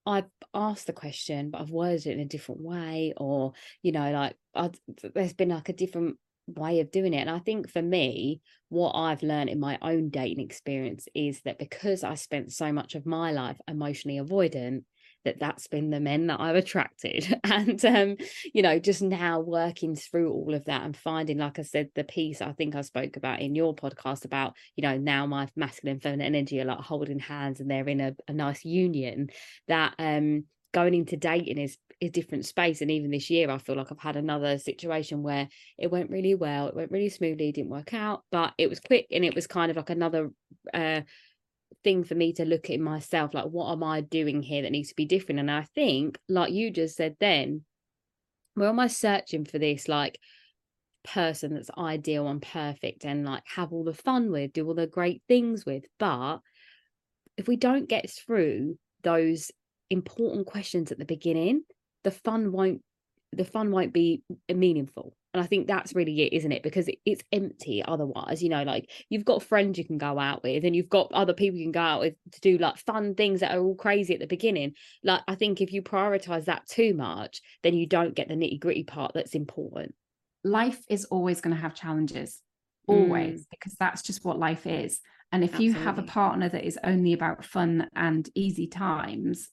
I've asked the question, but I've worded it in a different way, or you know, like I've, there's been like a different way of doing it. And I think for me, what I've learned in my own dating experience is that because I spent so much of my life emotionally avoidant, that that's been the men that I've attracted. [LAUGHS] And, um, you know, just now working through all of that and finding, like I said, the piece I think I spoke about in your podcast about, you know, now my masculine feminine energy are like holding hands and they're in a, a nice union that, um, going into dating is a different space and even this year i feel like i've had another situation where it went really well it went really smoothly didn't work out but it was quick and it was kind of like another uh thing for me to look at myself like what am i doing here that needs to be different? And i think like you just said then where am i searching for this like person that's ideal and perfect and like have all the fun with do all the great things with? But if we don't get through those important questions at the beginning the fun won't the fun won't be meaningful and I think that's really it, isn't it? Because it's empty otherwise. You know, like you've got friends you can go out with, and you've got other people you can go out with to do like fun things that are all crazy at the beginning. Like, I think if you prioritize that too much, then you don't get the nitty gritty part that's important. Life is always going to have challenges, always, mm. because that's just what life is. And if Absolutely. you have a partner that is only about fun and easy times,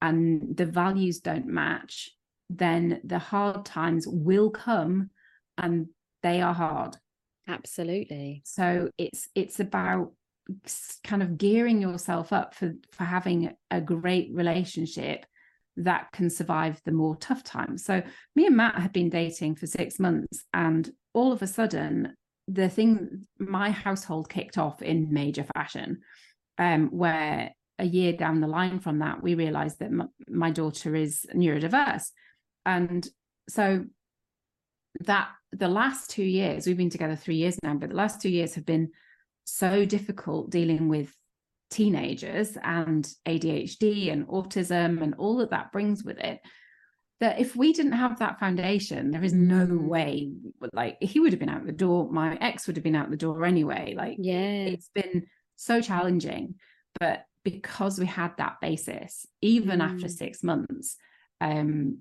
and the values don't match, then the hard times will come and they are hard. Absolutely. So it's it's about kind of gearing yourself up for for having a great relationship that can survive the more tough times. So me and matt had been dating for 6 months and all of a sudden the thing my household kicked off in major fashion. Um where a year down the line from that we realized that m- my daughter is neurodiverse and so that the last two years we've been together three years now but the last two years have been so difficult dealing with teenagers and adhd and autism and all that that brings with it that if we didn't have that foundation there is no mm. way like he would have been out the door my ex would have been out the door anyway like yeah it's been so challenging but because we had that basis even mm. after six months um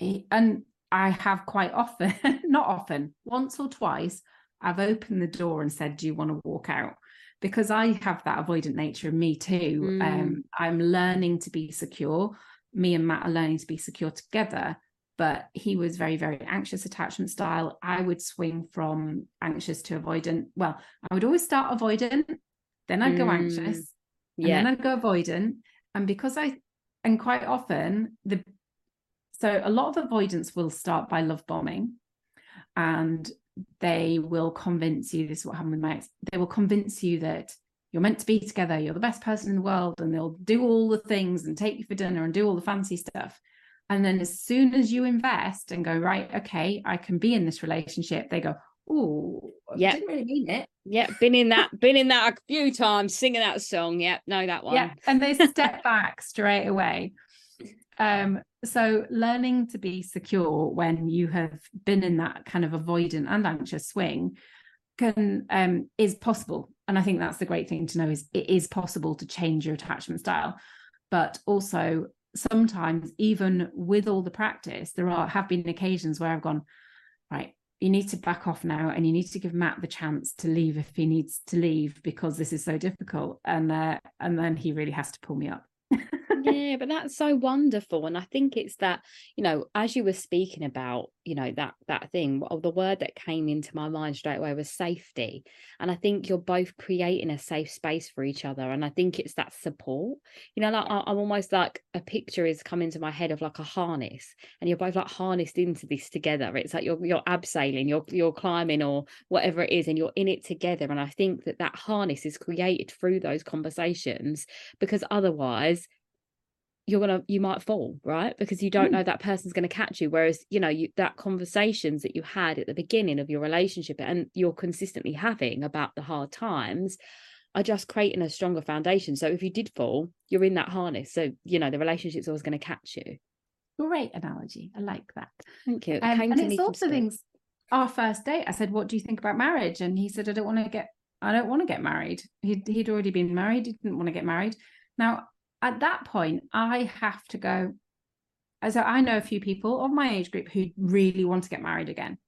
and I have quite often, [LAUGHS] not often, once or twice, I've opened the door and said, Do you want to walk out? Because I have that avoidant nature in me too. Mm. Um, I'm learning to be secure. Me and Matt are learning to be secure together. But he was very, very anxious attachment style. I would swing from anxious to avoidant. Well, I would always start avoidant, then I'd mm. go anxious, yeah. and then I'd go avoidant. And because I, and quite often the so a lot of avoidance will start by love bombing and they will convince you this is what happened with my ex they will convince you that you're meant to be together, you're the best person in the world, and they'll do all the things and take you for dinner and do all the fancy stuff. And then as soon as you invest and go, right, okay, I can be in this relationship, they go, oh, yeah, didn't really mean it. Yeah, been in that, been in that a few times, singing that song. Yeah, know that one. Yeah, and they step [LAUGHS] back straight away. Um, so learning to be secure when you have been in that kind of avoidant and anxious swing can um is possible. And I think that's the great thing to know is it is possible to change your attachment style. But also sometimes even with all the practice, there are have been occasions where I've gone, right, you need to back off now and you need to give Matt the chance to leave if he needs to leave because this is so difficult. And uh, and then he really has to pull me up [LAUGHS] yeah but that's so wonderful and i think it's that you know as you were speaking about you know that that thing the word that came into my mind straight away was safety and i think you're both creating a safe space for each other and i think it's that support. You know like i'm almost like a picture is coming to my head of like a harness and you're both like harnessed into this together. It's like you're you're abseiling you're you're climbing or whatever it is and you're in it together and i think that that harness is created through those conversations because otherwise you're gonna you might fall right? Because you don't mm. know that person's gonna catch you. Whereas you know you that conversations that you had at the beginning of your relationship and you're consistently having about the hard times are just creating a stronger foundation. So if you did fall you're in that harness. So you know the relationship's always going to catch you. Great analogy. I like that. Thank you. Um, and it's also things our first date i said what do you think about marriage? And he said i don't want to get i don't want to get married. He'd, he'd already been married he didn't want to get married. Now at that point, I have to go. So I know a few people of my age group who really want to get married again.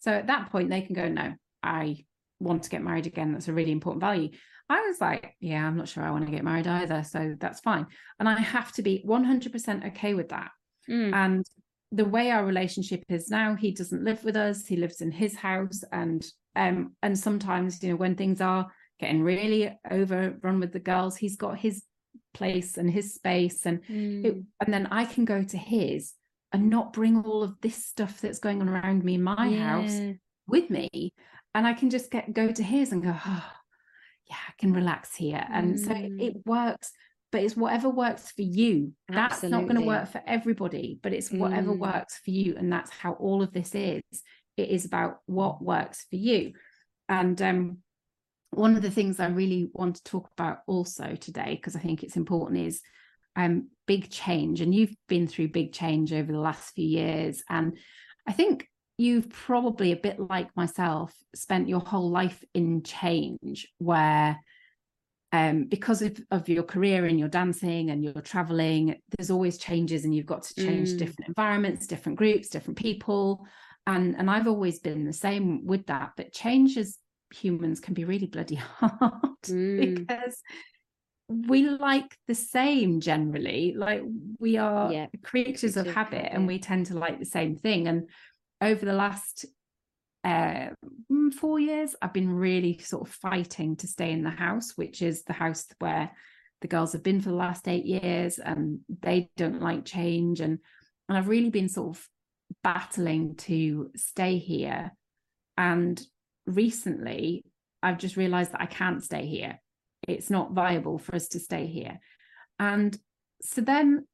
So at that point, they can go, no, I want to get married again. That's a really important value. I was like, yeah, I'm not sure I want to get married either. So that's fine. And I have to be 100% okay with that. Mm. And the way our relationship is now, he doesn't live with us. He lives in his house. And um, and sometimes, you know, when things are getting really overrun with the girls, he's got his place and his space and mm. it, and then I can go to his and not bring all of this stuff that's going on around me in my yeah. house with me and I can just get go to his and go oh yeah I can relax here and mm. so it, it, works but it's whatever works for you Absolutely. that's not going to work for everybody but it's whatever mm. works for you and that's how all of this is it is about what works for you and um one of the things I really want to talk about also today, because I think it's important, is um, big change. And you've been through big change over the last few years. And I think you've probably, a bit like myself, spent your whole life in change where um, because of, of your career and your dancing and your traveling, there's always changes and you've got to change mm. different environments, different groups, different people. And and I've always been the same with that. But change has humans can be really bloody [LAUGHS] hard mm. because we like the same generally. Like we are yeah. creatures of habit and we tend to like the same thing. And over the last uh, mm, four years i've been really sort of fighting to stay in the house which is the house where the girls have been for the last eight years and they don't like change. And and i've really been sort of battling to stay here. And recently I've just realized that I can't stay here. It's not viable for us to stay here. And so then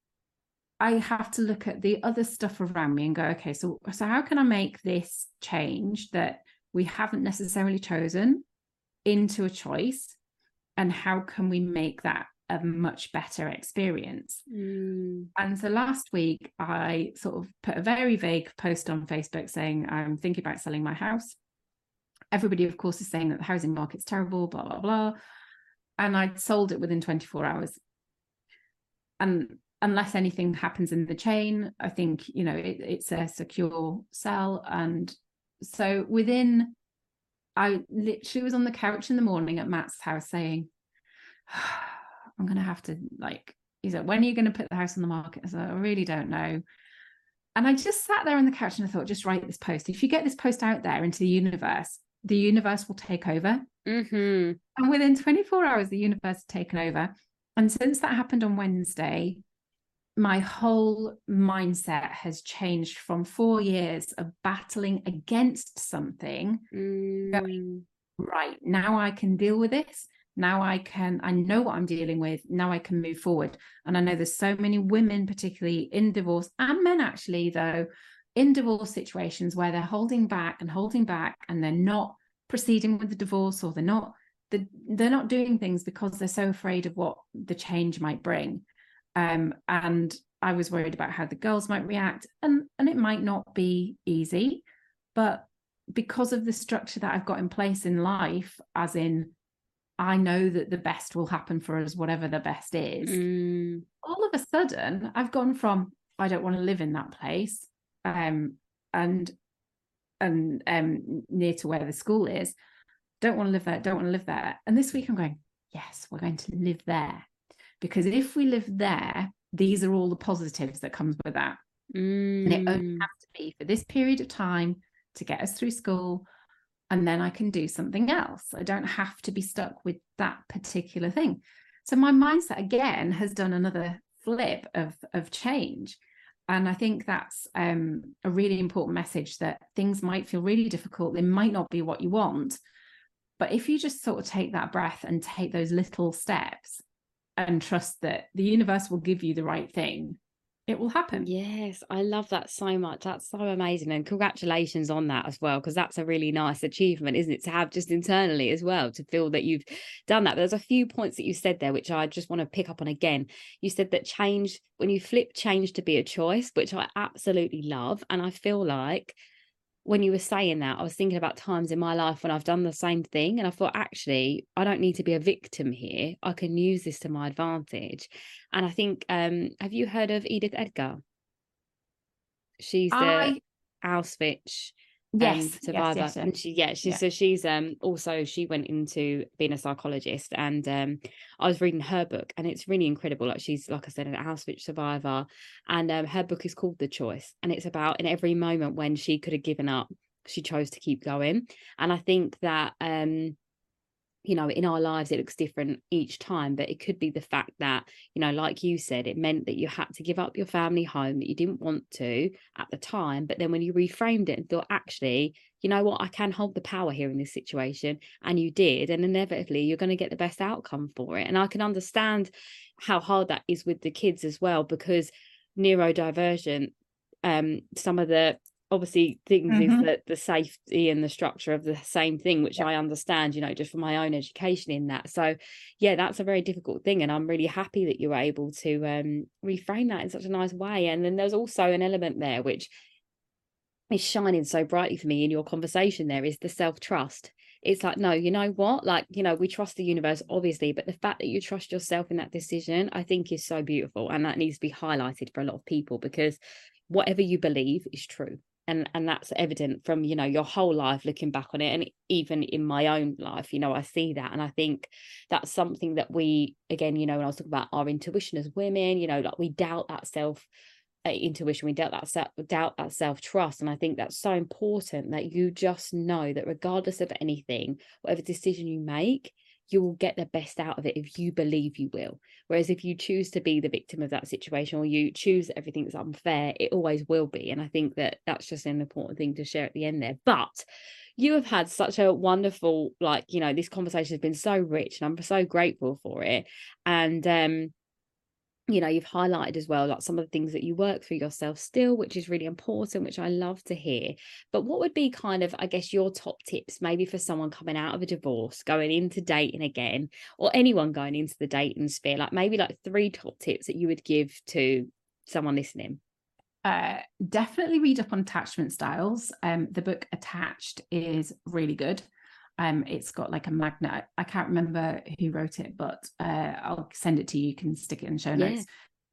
I have to look at the other stuff around me and go, okay, so so how can I make this change that we haven't necessarily chosen into a choice? And how can we make that a much better experience? Mm. And so last week I sort of put a very vague post on Facebook saying I'm thinking about selling my house everybody, of course, is saying that the housing market's terrible, blah, blah, blah. And I'd sold it within 24 hours. And unless anything happens in the chain, I think, you know, it, it's a secure sell. And so within, I literally was on the couch in the morning at Matt's house saying, [SIGHS] I'm going to have to, like, he said, when are you going to put the house on the market? I said, I really don't know. And I just sat there on the couch and I thought, just write this post. If you get this post out there into the universe, the universe will take over. Mm-hmm. And within 24 hours, the universe has taken over. And since that happened on Wednesday, my whole mindset has changed from four years of battling against something, mm. going, right, now I can deal with this. now i can i know what i'm dealing with now i can move forward and i know there's so many women particularly in divorce and men actually though in divorce situations where they're holding back and holding back and they're not proceeding with the divorce or they're not they're not doing things because they're so afraid of what the change might bring um, and i was worried about how the girls might react and and it might not be easy but because of the structure that i've got in place in life as in i know that the best will happen for us whatever the best is mm. all of a sudden i've gone from i don't want to live in that place um, and and um, near to where the school is. Don't want to live there. Don't want to live there. And this week I'm going, yes, we're going to live there, because if we live there, these are all the positives that comes with that. Mm. And it only has to be for this period of time to get us through school, and then I can do something else. I don't have to be stuck with that particular thing. So my mindset again has done another flip of of change and I think that's um, a really important message that things might feel really difficult. They might not be what you want. But if you just sort of take that breath and take those little steps and trust that the universe will give you the right thing, it will happen. Yes, I love that so much. That's so amazing. And congratulations on that as well, because that's a really nice achievement, isn't it? To have just internally as well, to feel that you've done that. There's a few points that you said there, which I just want to pick up on again. You said that change, when you flip change to be a choice, which I absolutely love. And I feel like when you were saying that, I was thinking about times in my life when I've done the same thing. And I thought, actually, I don't need to be a victim here. I can use this to my advantage. And I think, um, have you heard of Edith Eger? She's the I... Auschwitz yes, um, survivor. Yes, yes, and she yeah, she yeah. so she's um also she went into being a psychologist and um I was reading her book and it's really incredible. Like she's like I said, an Auschwitz survivor. And um her book is called The Choice. And it's about in every moment when she could have given up, she chose to keep going. And I think that um you know in our lives it looks different each time but it could be the fact that you know like you said it meant that you had to give up your family home that you didn't want to at the time but then when you reframed it and thought actually you know what? I can hold the power here in this situation and you did and inevitably you're going to get the best outcome for it and I can understand how hard that is with the kids as well because neurodivergent um some of the obviously things mm-hmm. is that the safety and the structure of the same thing which i understand you know just from my own education in that. So yeah that's a very difficult thing and i'm really happy that you're able to um reframe that in such a nice way. And then there's also an element there which is shining so brightly for me in your conversation there is the self-trust. It's like no you know what? Like you know we trust the universe obviously but the fact that you trust yourself in that decision i think is so beautiful and that needs to be highlighted for a lot of people because whatever you believe is true and and that's evident from you know your whole life looking back on it and even in my own life you know i see that and i think that's something that we again you know when i was talking about our intuition as women you know like we doubt that self uh, intuition we doubt that self doubt that self trust and i think that's so important that you just know that regardless of anything whatever decision you make you will get the best out of it if you believe you will. Whereas if you choose to be the victim of that situation or you choose everything's unfair, it always will be. And I think that that's just an important thing to share at the end there. But you have had such a wonderful, like, you know, this conversation has been so rich and I'm so grateful for it. And um, you know you've highlighted as well like some of the things that you work through yourself still which is really important which i love to hear but what would be kind of i guess your top tips maybe for someone coming out of a divorce going into dating again or anyone going into the dating sphere like maybe like three top tips that you would give to someone listening uh, definitely read up on attachment styles. Um, the book Attached is really good. Um, it's got like a magnet. I can't remember who wrote it, but uh, I'll send it to you. You can stick it in show notes.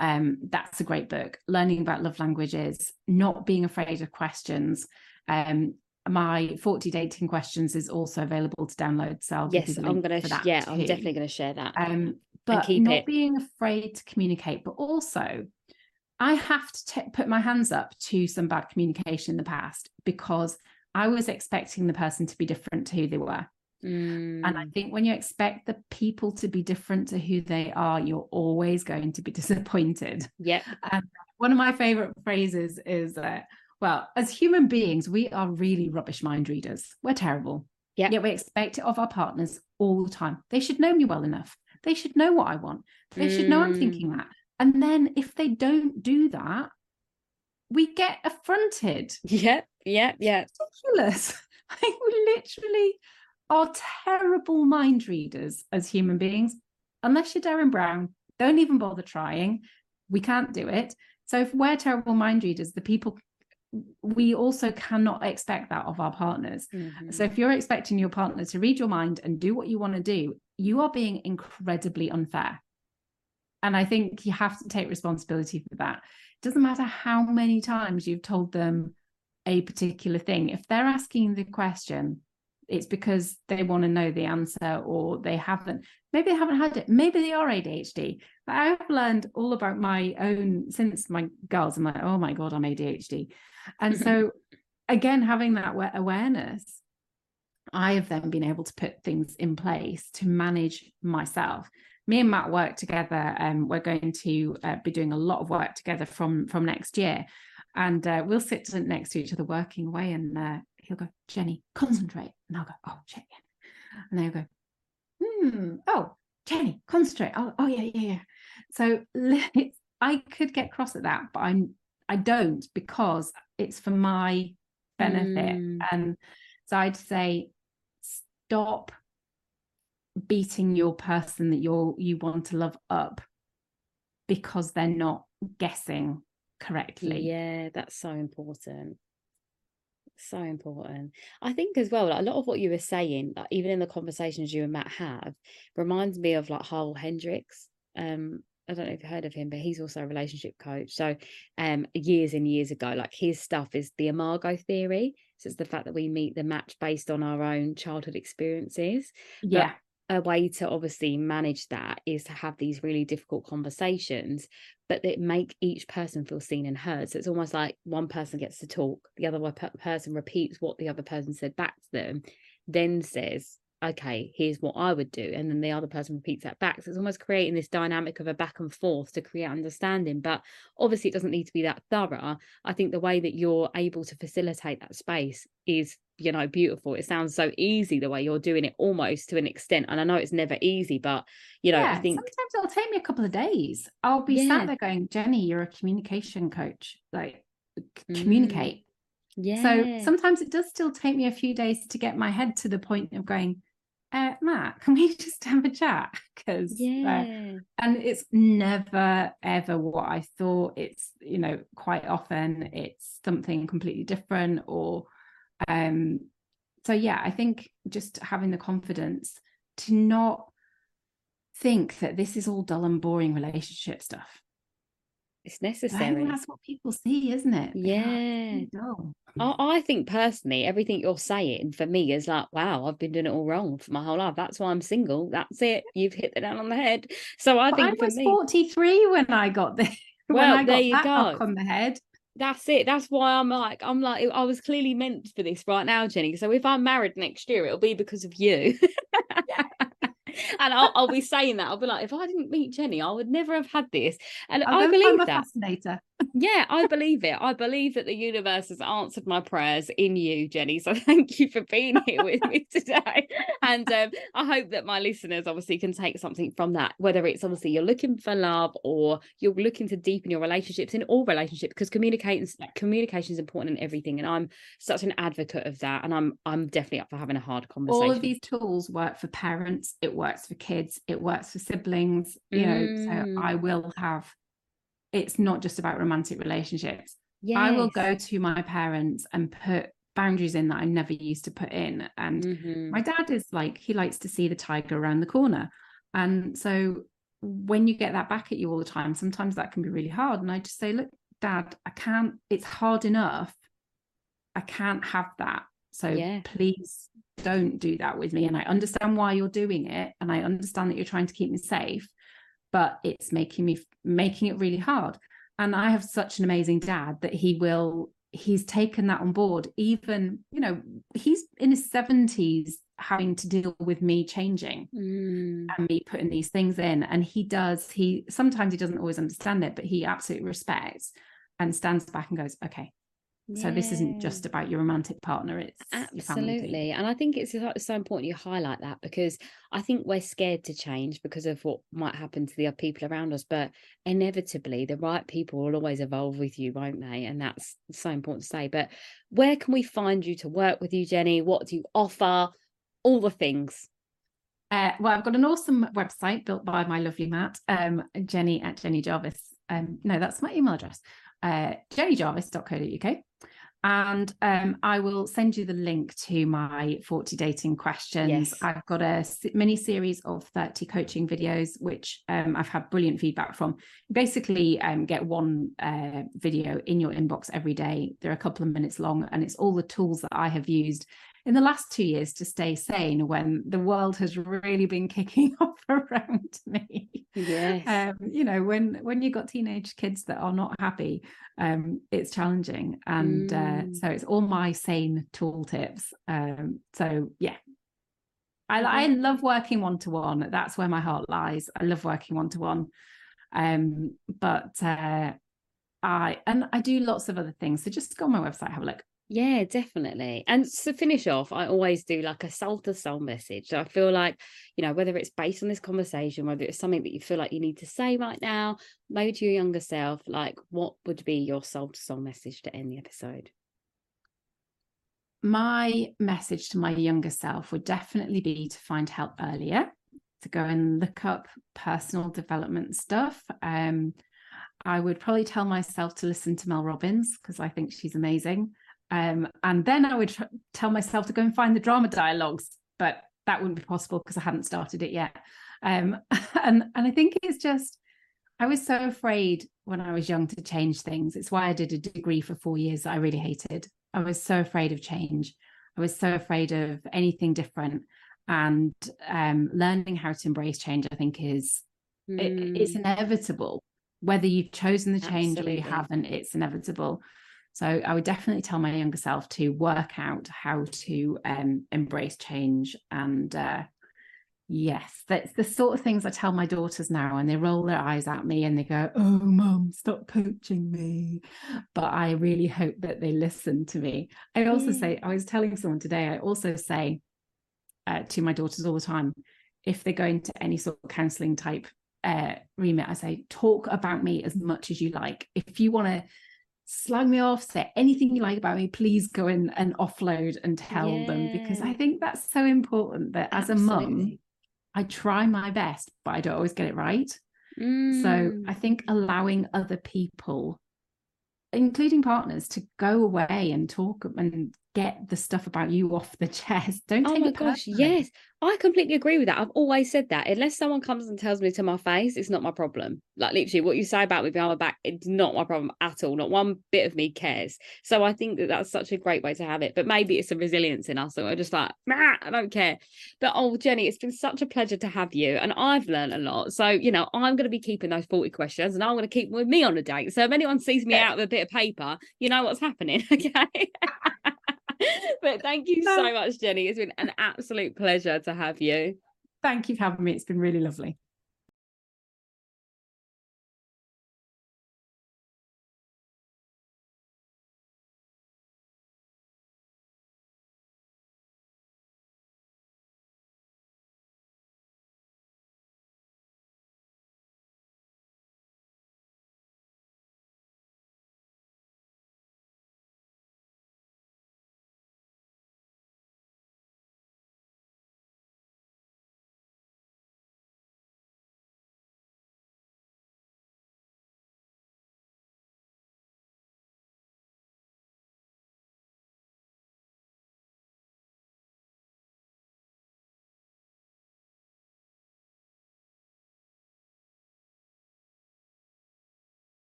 Yeah. Um, that's a great book. Learning about love languages, not being afraid of questions. Um, my 40 dating questions is also available to download. So I'll yes, I'm gonna yeah, too. I'm definitely gonna share that. Um, but not it. being afraid to communicate, but also I have to t- put my hands up to some bad communication in the past because I was expecting the person to be different to who they were. Mm. And I mm. think when you expect the people to be different to who they are, you're always going to be [LAUGHS] disappointed. Yeah. And one of my favorite phrases is that, well, as human beings, we are really rubbish mind readers. We're terrible. Yeah. Yet we expect it of our partners all the time. They should know me well enough. They should know what I want. They should know I'm Mm. thinking that. And then if they don't do that, we get affronted. Yeah, yeah, yeah. Ridiculous. [LAUGHS] Like we literally are terrible mind readers as human beings. Unless you're Derren Brown, don't even bother trying. We can't do it. So if we're terrible mind readers, the people we also cannot expect that of our partners. Mhm. So if you're expecting your partner to read your mind and do what you want to do, you are being incredibly unfair. And I think you have to take responsibility for that. It doesn't matter how many times you've told them a particular thing. If they're asking the question, it's because they want to know the answer or they haven't, maybe they haven't had it. Maybe they are ADHD. But I've learned all about my own since my girls. I'm like, oh my God, I'm ADHD. And so again, having that awareness, I have then been able to put things in place to manage myself. Me and Matt work together, and we're going to uh, be doing a lot of work together from from next year. And uh, we'll sit next to each other working away, and uh, he'll go, Jenny, concentrate, and I'll go, oh, Jenny, and they'll go, hmm, oh, Jenny, concentrate. Oh, oh yeah, yeah, yeah. So [LAUGHS] it's, I could get cross at that, but I'm I don't because it's for my benefit. Mm. And so I'd say stop beating your person that you're you want to love up because they're not guessing correctly. Yeah, that's so important. So important. I think as well, like a lot of what you were saying, like even in the conversations you and Matt have, reminds me of like Harl Hendrix. Um, I don't know if you've heard of him, but he's also a relationship coach. So um years and years ago, like his stuff is the Imago theory. So it's the fact that we meet the match based on our own childhood experiences Yeah. A way to obviously manage that is to have these really difficult conversations but that make each person feel seen and heard. So it's almost like one person gets to talk the other person repeats what the other person said back to them then says okay here's what i would do and then the other person repeats that back so it's almost creating this dynamic of a back and forth to create understanding but obviously it doesn't need to be that thorough i think the way that you're able to facilitate that space is you know beautiful it sounds so easy the way you're doing it almost to an extent and i know it's never easy but you know i think sometimes it'll take me a couple of days. I'll be Yeah. sat there going, Jenny, you're a communication coach. Like c- mm. communicate. yeah So sometimes it does still take me a few days to get my head to the point of going, uh, Matt, can we [LAUGHS] just have a chat? Because yeah and it's never ever what I thought. It's you know quite often it's something completely different or um so yeah, I think just having the confidence to not think that this is all dull and boring relationship stuff. It's I necessary that's what people see, isn't it? They "Oh, yeah it's really dull." I, I think personally everything you're saying for me is like wow i've been doing it all wrong for my whole life that's why i'm single that's it you've hit the nail on the head so i But I think for was me 43 when I got there. [LAUGHS] when Well, I got there you go. on the head. that's it that's why i'm like i'm like i was clearly meant for this right now jenny so if i'm married next year it'll be because of you [LAUGHS] and I'll, I'll be saying that i'll be like if i didn't meet jenny i would never have had this and I'll i believe that fascinator. Yeah i believe it. I believe that the universe has answered my prayers in you jenny so [LAUGHS] thank you for being here with me [LAUGHS] today. And um, i hope that my listeners obviously can take something from that whether it's obviously you're looking for love or you're looking to deepen your relationships in all relationships because communicating communication is important in everything and i'm such an advocate of that and i'm i'm definitely up for having a hard conversation all of these tools work for parents it works for kids it works for siblings you know so i Mm. will have it's not just about romantic relationships i will go to my parents and put boundaries in that i never used to put in and Mhm. my dad is like he likes to see the tiger around the corner and so when you get that back at you all the time sometimes that can be really hard and i just say look dad i can't it's hard enough i can't have that so Yeah. please don't do that with me and i understand why you're doing it and i understand that you're trying to keep me safe but it's making me making it really hard. And i have such an amazing dad that he will he's taken that on board. Even you know he's in his 70s having to deal with me changing Mm. and me putting these things in. And he does he sometimes he doesn't always understand it but he absolutely respects and stands back and goes okay so this isn't just about your romantic partner it's absolutely and i think it's so important you highlight that because i think we're scared to change because of what might happen to the other people around us but inevitably the right people will always evolve with you won't they? And that's so important to say but where can we find you to work with you jenny? What do you offer? All the things. Uh, well, I've got an awesome website built by my lovely Matt, um, Jenny at Jenny Jarvis. Um, no, that's my email address, uh, jennyjarvis.co.uk. And um, I will send you the link to my 40 dating questions. Yes. I've got a mini series of 30 coaching videos, which um, I've had brilliant feedback from. basically, um, get one uh, video in your inbox every day. They're a couple of minutes long, and it's all the tools that I have used in the last two years to stay sane when the world has really been kicking [LAUGHS] off around me. Yes. Um, you know, when when you've got teenage kids that are not happy, um, it's challenging. And uh, mm. uh, so it's all my sane tool tips. Um, so yeah. I, I mm-hmm. love working one to one. That's where my heart lies. I love working one to one. Um, but uh, I and I do lots of other things. So just go on my website, have a look. Yeah, definitely. And to finish off, I always do like a soul to soul message. So I feel like, you know, whether it's based on this conversation, whether it's something that you feel like you need to say right now, maybe to your younger self, like what would be your soul to soul message to end the episode? My message to my younger self would definitely be to find help earlier, to go and look up personal development stuff. Um, I would probably tell myself to listen to Mel Robbins because I think she's amazing. Um, and then I would tell myself to go and find the drama dialogues, but that wouldn't be possible because I hadn't started it yet. Um, [LAUGHS] and and I think it's just I was so afraid when I was young to change things. It's why I did a degree for four years that I really hated. I was so afraid of change. I was so afraid of anything different. And um, learning how to embrace change, I think, is mm. it, it's hmm. inevitable. Whether you've chosen the change Absolutely. or you haven't, it's inevitable. So I would definitely tell my younger self to work out how to um, embrace change. And uh, yes, that's the sort of things I tell my daughters now, and they roll their eyes at me and they go, "Oh, mum, stop coaching me." But I really hope that they listen to me. I also mm. say, I was telling someone today, I also say uh, to my daughters all the time, if they go into any sort of counselling type uh, remit, I say, talk about me as much as you like. If you want to slag me off, say anything you like about me, please go in and offload and tell yeah. them because I think that's so important that as Absolutely. a mum, I try my best, but I don't always get it right. Mm. So I think allowing other people, including partners, to go away and talk and get the stuff about you off the [LAUGHS] chest. Don't oh take oh my gosh, yes. I completely agree with that. I've always said that. Unless someone comes and tells me to my face, it's not my problem. Like literally, what you say about me behind my back, it's not my problem at all. Not one bit of me cares. So I think that that's such a great way to have it. But maybe it's a resilience in us. So we're just like, nah, I don't care. But oh, Jenny, it's been such a pleasure to have you, and I've learned a lot. So you know, I'm going to be keeping those forty questions, and I'm going to keep with me on a date. So if anyone sees me out with a bit of paper, you know what's happening. [LAUGHS] Okay. [LAUGHS] [LAUGHS] but thank you so much, Jenny. It's been an absolute pleasure to have you. Thank you for having me. It's been really lovely.